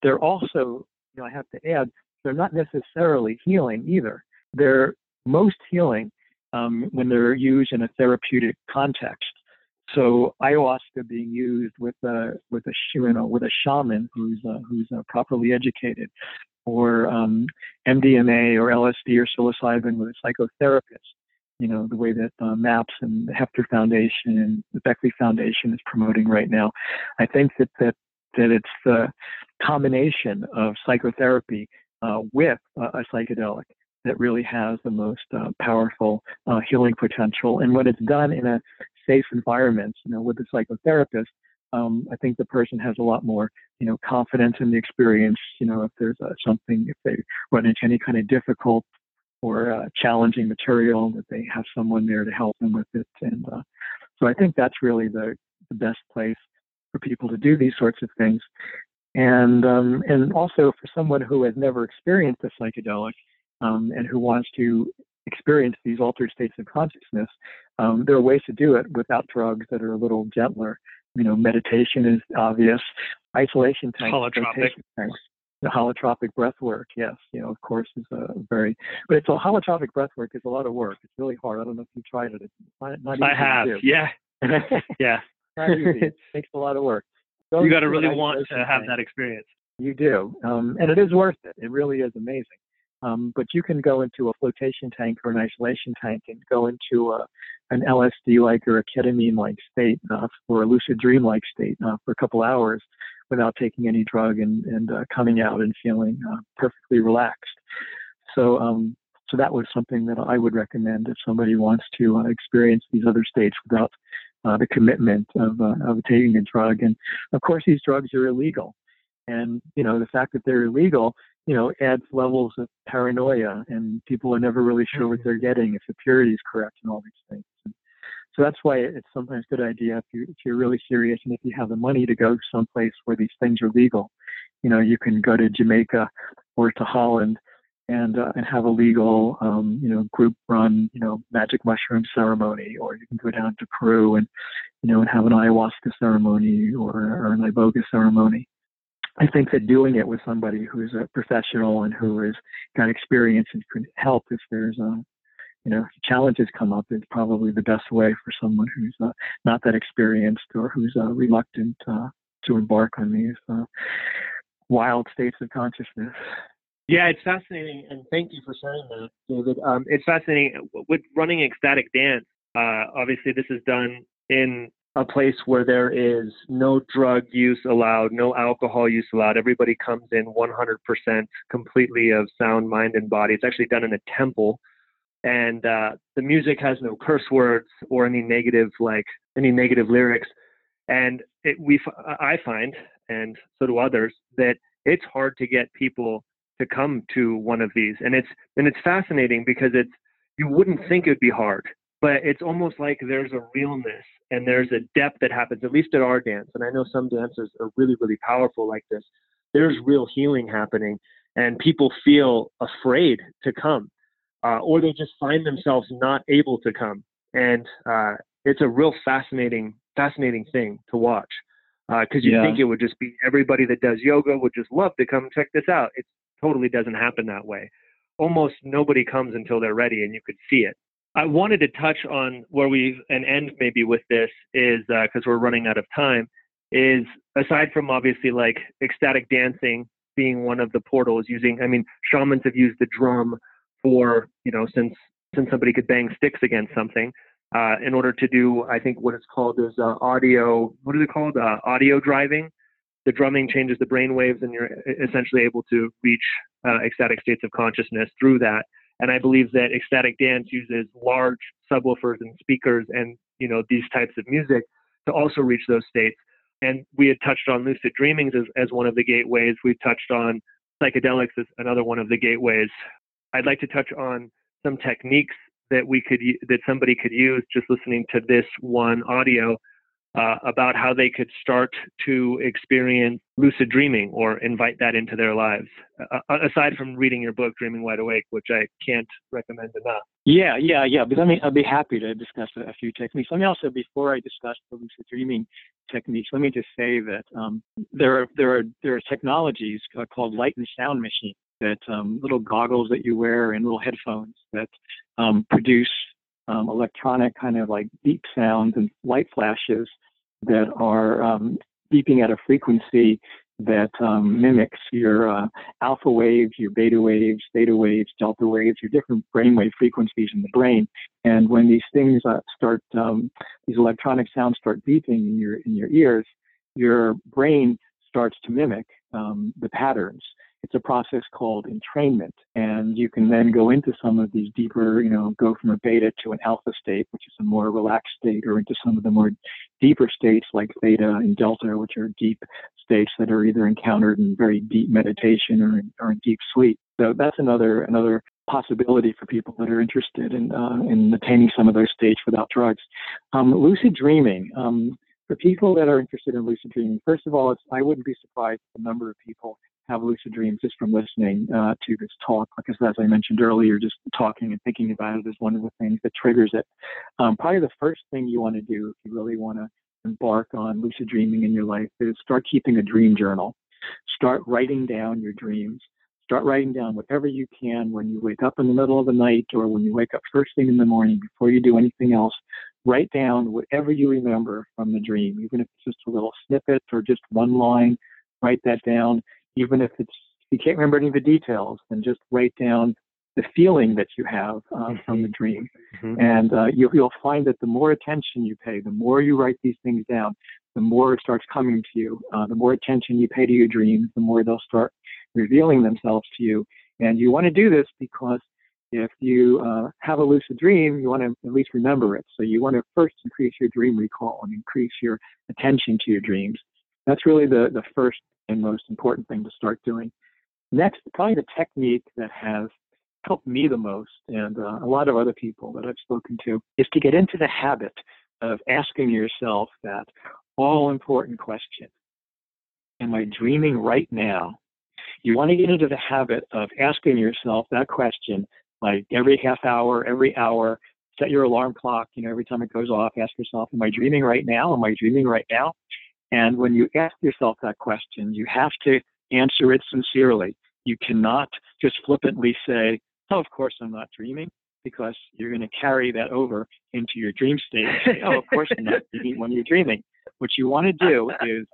they're also, you know, I have to add, they're not necessarily healing either. They're most healing um, when they're used in a therapeutic context. So ayahuasca being used with a with a you know with a shaman who's uh, who's uh, properly educated, or um, MDMA or LSD or psilocybin with a psychotherapist you know, the way that uh, MAPS and the Heffter Foundation and the Beckley Foundation is promoting right now. I think that that, that it's the combination of psychotherapy uh, with uh, a psychedelic that really has the most uh, powerful uh, healing potential. And when it's done in a safe environment, you know, with a psychotherapist, um, I think the person has a lot more, you know, confidence in the experience. You know, if there's uh, something, if they run into any kind of difficult or uh, challenging material that they have someone there to help them with it. And uh, so I think that's really the, the best place for people to do these sorts of things. And um, and also for someone who has never experienced a psychedelic um, and who wants to experience these altered states of consciousness, um, there are ways to do it without drugs that are a little gentler. You know, meditation is obvious. Isolation tanks, holotropic. tanks, the holotropic breath work, yes, you know, of course, is a very, but it's a holotropic breath work is a lot of work. It's really hard. I don't know if you tried it. It's not, not I have, yeah, yeah. It takes a lot of work. You got to really want to have that experience. You do, um, and it is worth it. It really is amazing. Um, but you can go into a flotation tank or an isolation tank and go into a, an LSD-like or a ketamine-like state uh, or a lucid dream-like state uh, for a couple hours without taking any drug and, and uh, coming out and feeling uh, perfectly relaxed. So, um, so that was something that I would recommend if somebody wants to uh, experience these other states without uh, the commitment of, uh, of taking a drug. And of course, these drugs are illegal. And, you know, the fact that they're illegal, you know, adds levels of paranoia and people are never really sure what mm-hmm. they're getting, if the purity is correct and all these things. And so that's why it's sometimes a good idea if, you, if you're really serious and if you have the money to go someplace where these things are legal. You know, you can go to Jamaica or to Holland and uh, and have a legal um, you know group run you know magic mushroom ceremony, or you can go down to Peru and you know and have an ayahuasca ceremony or, or an iboga ceremony. I think that doing it with somebody who's a professional and who has got experience and can help if there's a you know challenges come up is probably the best way for someone who's uh, not that experienced or who's uh, reluctant uh, to embark on these uh, wild states of consciousness. Yeah, it's fascinating, and thank you for sharing that, David. Um, it's fascinating with running ecstatic dance. Uh, obviously, this is done in a place where there is no drug use allowed, no alcohol use allowed. Everybody comes in 100% completely of sound, mind, and body. It's actually done in a temple, and uh, the music has no curse words or any negative like any negative lyrics. And it, we, I find, and so do others, that it's hard to get people to come to one of these. And it's and it's fascinating because it's you wouldn't think it'd be hard but it's almost like there's a realness and there's a depth that happens at least at our dance. And i know some dancers are really really powerful like this. There's real healing happening and people feel afraid to come uh, or they just find themselves not able to come and uh, it's a real fascinating fascinating thing to watch because uh, you yeah. think it would just be everybody that does yoga would just love to come check this out. It totally doesn't happen that way. Almost nobody comes until they're ready and you could see it. I wanted to touch on where we and end maybe with this is because uh, we're running out of time. Is aside from obviously like ecstatic dancing being one of the portals using, I mean, shamans have used the drum for you know since since somebody could bang sticks against something uh, in order to do I think what it's called is uh, audio. What is it called? Uh, audio driving, the drumming changes the brain waves and you're essentially able to reach uh, ecstatic states of consciousness through that and i believe that ecstatic dance uses large subwoofers and speakers and you know these types of music to also reach those states and we had touched on lucid dreamings as, as one of the gateways we've touched on psychedelics as another one of the gateways i'd like to touch on some techniques that we could that somebody could use just listening to this one audio uh, about how they could start to experience lucid dreaming or invite that into their lives. Uh, uh, aside from reading your book, Dreaming Wide Awake, which I can't recommend enough. Yeah, yeah, yeah. But let me, i'd be happy to discuss a, a few techniques. Let me also, before I discuss the lucid dreaming techniques, let me just say that um, there are there are there are technologies uh, called light and sound machines that um, little goggles that you wear and little headphones that um, produce um, electronic kind of like beep sounds and light flashes that are um, beeping at a frequency that um, mimics your uh, alpha waves, your beta waves, theta waves, delta waves, your different brainwave frequencies in the brain. And when these things uh, start, um, these electronic sounds start beeping in your in your ears, your brain starts to mimic the patterns it's a process called entrainment. And you can then go into some of these deeper, you know, go from a beta to an alpha state, which is a more relaxed state, or into some of the more deeper states like theta and delta, which are deep states that are either encountered in very deep meditation or in, or in deep sleep. So that's another another possibility for people that are interested in uh, in attaining some of those states without drugs. Um, lucid dreaming. Um, for people that are interested in lucid dreaming, first of all, I wouldn't be surprised the number of people have lucid dreams just from listening uh, to this talk. Because as I mentioned earlier, just talking and thinking about it is one of the things that triggers it. Um, probably the first thing you want to do if you really want to embark on lucid dreaming in your life is start keeping a dream journal. Start writing down your dreams. Start writing down whatever you can when you wake up in the middle of the night or when you wake up first thing in the morning before you do anything else. Write down whatever you remember from the dream, even if it's just a little snippet or just one line. Write that down. Even if it's if you can't remember any of the details, then just write down the feeling that you have uh, from the dream. Mm-hmm. And uh, you, will find that the more attention you pay, the more you write these things down, the more it starts coming to you. Uh, the more attention you pay to your dreams, the more they'll start revealing themselves to you. And you want to do this because if you uh, have a lucid dream, you want to at least remember it. So you want to first increase your dream recall and increase your attention to your dreams. That's really the, the first and most important thing to start doing. Next, probably the technique that has helped me the most and uh, a lot of other people that I've spoken to is to get into the habit of asking yourself that all important question Am I dreaming right now? You want to get into the habit of asking yourself that question like every half hour, every hour, set your alarm clock, you know, every time it goes off, ask yourself, Am I dreaming right now? Am I dreaming right now? And when you ask yourself that question, you have to answer it sincerely. You cannot just flippantly say, oh, of course I'm not dreaming, because you're going to carry that over into your dream state. Say, oh, of course I'm not dreaming when you're dreaming. What you want to do is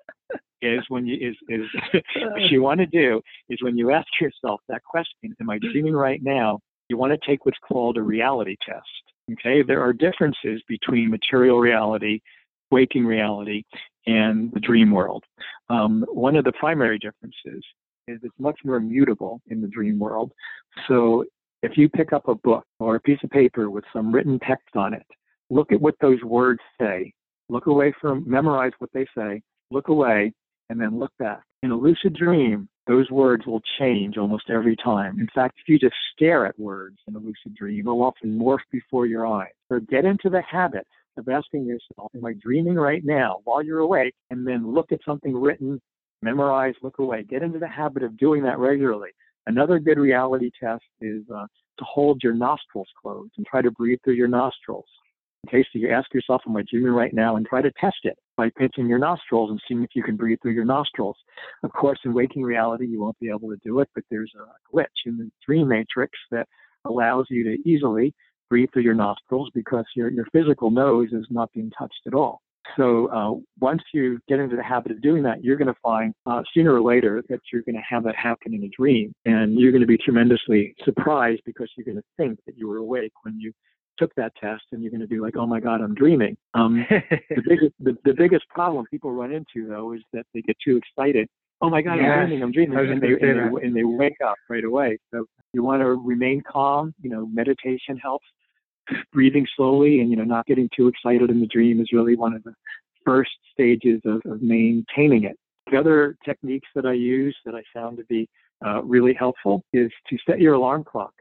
is when you is is what you want to do is when you ask yourself that question, am I dreaming right now? You want to take what's called a reality test. Okay, there are differences between material reality, waking reality, and the dream world. Um, one of the primary differences is it's much more mutable in the dream world. So if you pick up a book or a piece of paper with some written text on it, look at what those words say. Look away from, memorize what they say, look away, and then look back. In a lucid dream, those words will change almost every time. In fact, if you just stare at words in a lucid dream, they'll often morph before your eyes. So get into the habit of asking yourself, Am I dreaming right now while you're awake? And then look at something written, memorize, look away. Get into the habit of doing that regularly. Another good reality test is uh, to hold your nostrils closed and try to breathe through your nostrils. Okay, so you ask yourself, Am I dreaming right now? and try to test it by pinching your nostrils and seeing if you can breathe through your nostrils. Of course, in waking reality, you won't be able to do it, but there's a glitch in the dream matrix that allows you to easily breathe through your nostrils because your, your physical nose is not being touched at all. So uh, once you get into the habit of doing that, you're going to find uh, sooner or later that you're going to have that happen in a dream, and you're going to be tremendously surprised because you're going to think that you were awake when you took that test, and you're going to be like, "Oh my God, I'm dreaming." Um, the biggest the, the biggest problem people run into though is that they get too excited oh my God, yes. I'm dreaming, I'm dreaming, and they, and, they, and they, wake up right away. So you want to remain calm. You know, meditation helps breathing slowly and you know not getting too excited in the dream is really one of the first stages of, of maintaining it. The other techniques that I use that I found to be uh, really helpful is to set your alarm clock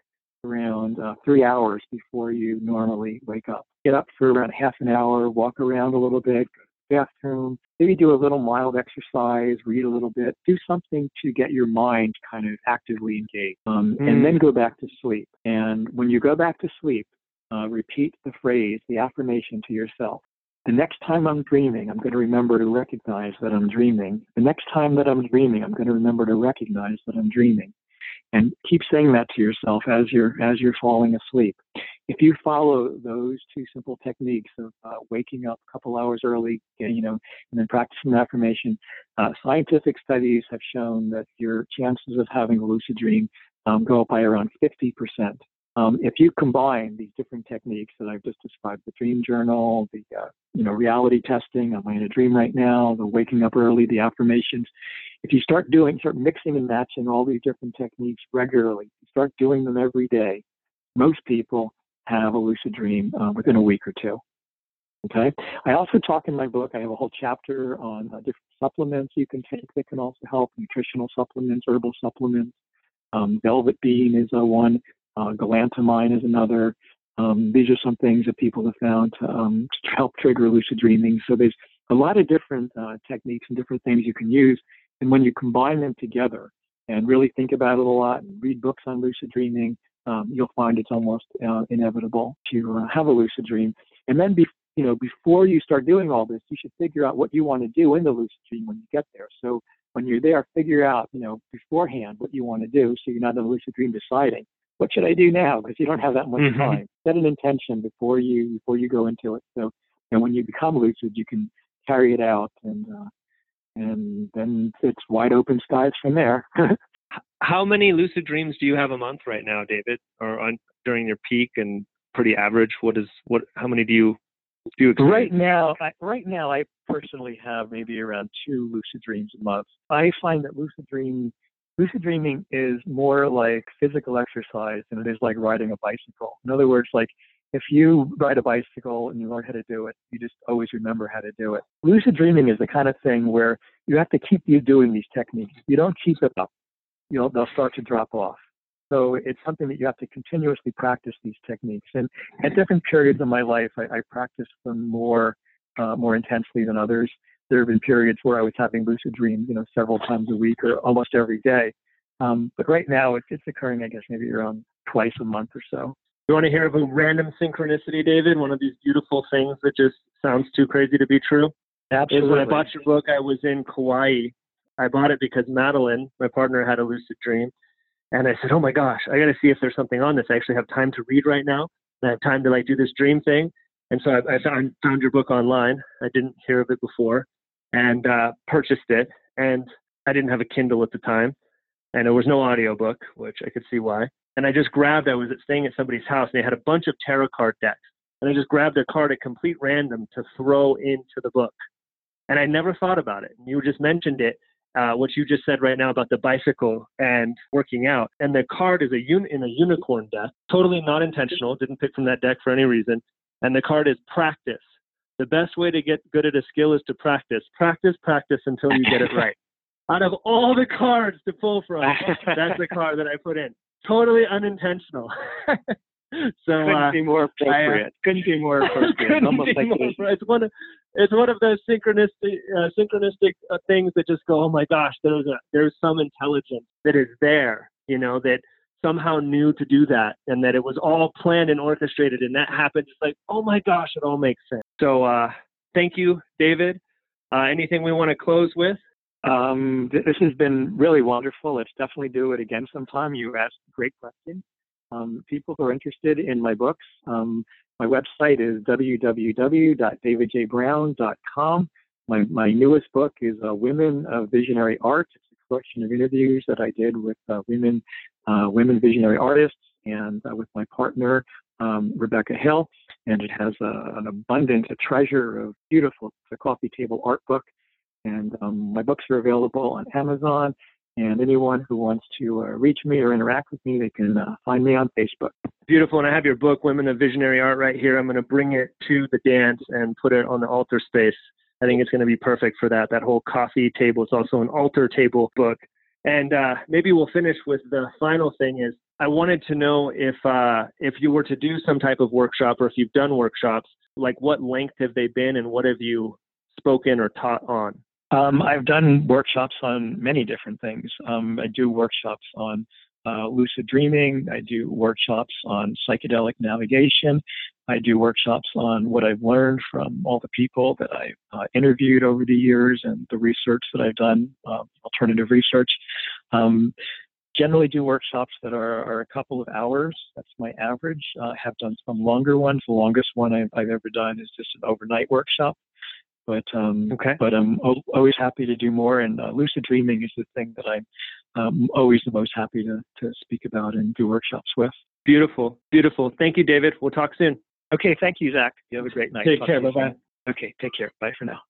around uh, three hours before you normally wake up. Get up for around half an hour, walk around a little bit, go to the bathroom, maybe do a little mild exercise, read a little bit, do something to get your mind kind of actively engaged, um, mm. and then go back to sleep. And when you go back to sleep, uh, repeat the phrase, the affirmation to yourself. The next time I'm dreaming, I'm going to remember to recognize that I'm dreaming. The next time that I'm dreaming, I'm going to remember to recognize that I'm dreaming. And keep saying that to yourself as you're as you're falling asleep. If you follow those two simple techniques of uh, waking up a couple hours early, you know, and then practicing the affirmation, uh, scientific studies have shown that your chances of having a lucid dream um, go up by around 50 percent. Um, if you combine these different techniques that I've just described, the dream journal, the uh, you know reality testing, am I in a dream right now, the waking up early, the affirmations, if you start doing, start mixing and matching all these different techniques regularly, start doing them every day, most people have a lucid dream uh, within a week or two. Okay. I also talk in my book. I have a whole chapter on uh, different supplements you can take that can also help. Nutritional supplements, herbal supplements. Um, Velvet Bean is a one Uh, galantamine is another. Um, these are some things that people have found to, um, to help trigger lucid dreaming. So there's a lot of different uh, techniques and different things you can use. And when you combine them together and really think about it a lot and read books on lucid dreaming, um, you'll find it's almost uh, inevitable to uh, have a lucid dream. And then, be, you know, before you start doing all this, you should figure out what you want to do in the lucid dream when you get there. So when you're there, figure out, you know, beforehand what you want to do, so you're not in a lucid dream deciding what should I do now because you don't have that much mm-hmm. time. Set an intention before you before you go into it. So, and when you become lucid, you can carry it out, and uh, and then it's wide open skies from there. How many lucid dreams do you have a month right now, David, or on during your peak and pretty average? What is what? How many do you do you experience? Right now, I, right now, I personally have maybe around two lucid dreams a month. I find that lucid dream lucid dreaming is more like physical exercise than it is like riding a bicycle. In other words, like if you ride a bicycle and you learn how to do it, you just always remember how to do it. Lucid dreaming is the kind of thing where you have to keep you doing these techniques. You don't keep it up, you'll they'll start to drop off. So it's something that you have to continuously practice these techniques. And at different periods of my life, I, I practice them more uh, more intensely than others. There have been periods where I was having lucid dreams, you know, several times a week or almost every day. Um, but right now, it's, it's occurring, I guess, maybe around twice a month or so. You want to hear of a random synchronicity, David? One of these beautiful things that just sounds too crazy to be true. Absolutely. Is when I bought your book, I was in Kauai. I bought it because Madeline, my partner, had a lucid dream, and I said, "Oh my gosh, I got to see if there's something on this. I actually have time to read right now. I have time to like do this dream thing." And so I, I found, found your book online. I didn't hear of it before, and uh, purchased it. And I didn't have a Kindle at the time, and there was no audiobook, which I could see why. And I just grabbed. I was staying at somebody's house, and they had a bunch of tarot card decks, and I just grabbed a card at complete random to throw into the book. And I never thought about it. And you just mentioned it, uh, what you just said right now about the bicycle and working out. And the card is a un- in a unicorn deck, totally not intentional. Didn't pick from that deck for any reason. And the card is practice. The best way to get good at a skill is to practice. Practice, practice until you get it right. Out of all the cards to pull from, that's the card that I put in. Totally unintentional. so couldn't uh, be more appropriate. I, couldn't be more appropriate. Almost like more, it's one of it's one of those synchronistic uh, synchronistic uh, things that just go, oh my gosh, there's a there's some intelligence that is there, you know, that somehow knew to do that and that it was all planned and orchestrated and that happened it's like oh my gosh it all makes sense. So uh, thank you david. Uh, anything we want to close with? Um, this has been really wonderful. Let's definitely do it again sometime. You asked great questions. Um, people who are interested in my books um, my website is www.davidjbrown.com my, my newest book is uh, women of visionary art. it's collection of interviews that i did with uh, women uh, women visionary artists and uh, with my partner, um, Rebecca Hill. And it has a, an abundant, a treasure of beautiful a coffee table art book. And um, my books are available on Amazon. And anyone who wants to uh, reach me or interact with me, they can uh, find me on Facebook. Beautiful. And I have your book, Women of Visionary Art, right here. I'm going to bring it to the dance and put it on the altar space. I think it's going to be perfect for that. That whole coffee table. It's also an altar table book. And uh, maybe we'll finish with the final thing is I wanted to know if uh, if you were to do some type of workshop or if you've done workshops, like what length have they been and what have you spoken or taught on? Um, I've done workshops on many different things. Um, I do workshops on uh, lucid dreaming. I do workshops on psychedelic navigation. I do workshops on what I've learned from all the people that I've uh, interviewed over the years and the research that I've done, uh, alternative research. Um, generally do workshops that are, are, a couple of hours. That's my average. Uh, I have done some longer ones. The longest one I've, I've ever done is just an overnight workshop. But um, okay. but I'm always happy to do more. And uh, lucid dreaming is the thing that I'm um, always the most happy to, to speak about and do workshops with. Beautiful, beautiful. Thank you, David. We'll talk soon. Okay, thank you, Zach. You have a great night. Take Talk care. Bye bye. Okay, take care. Bye for now.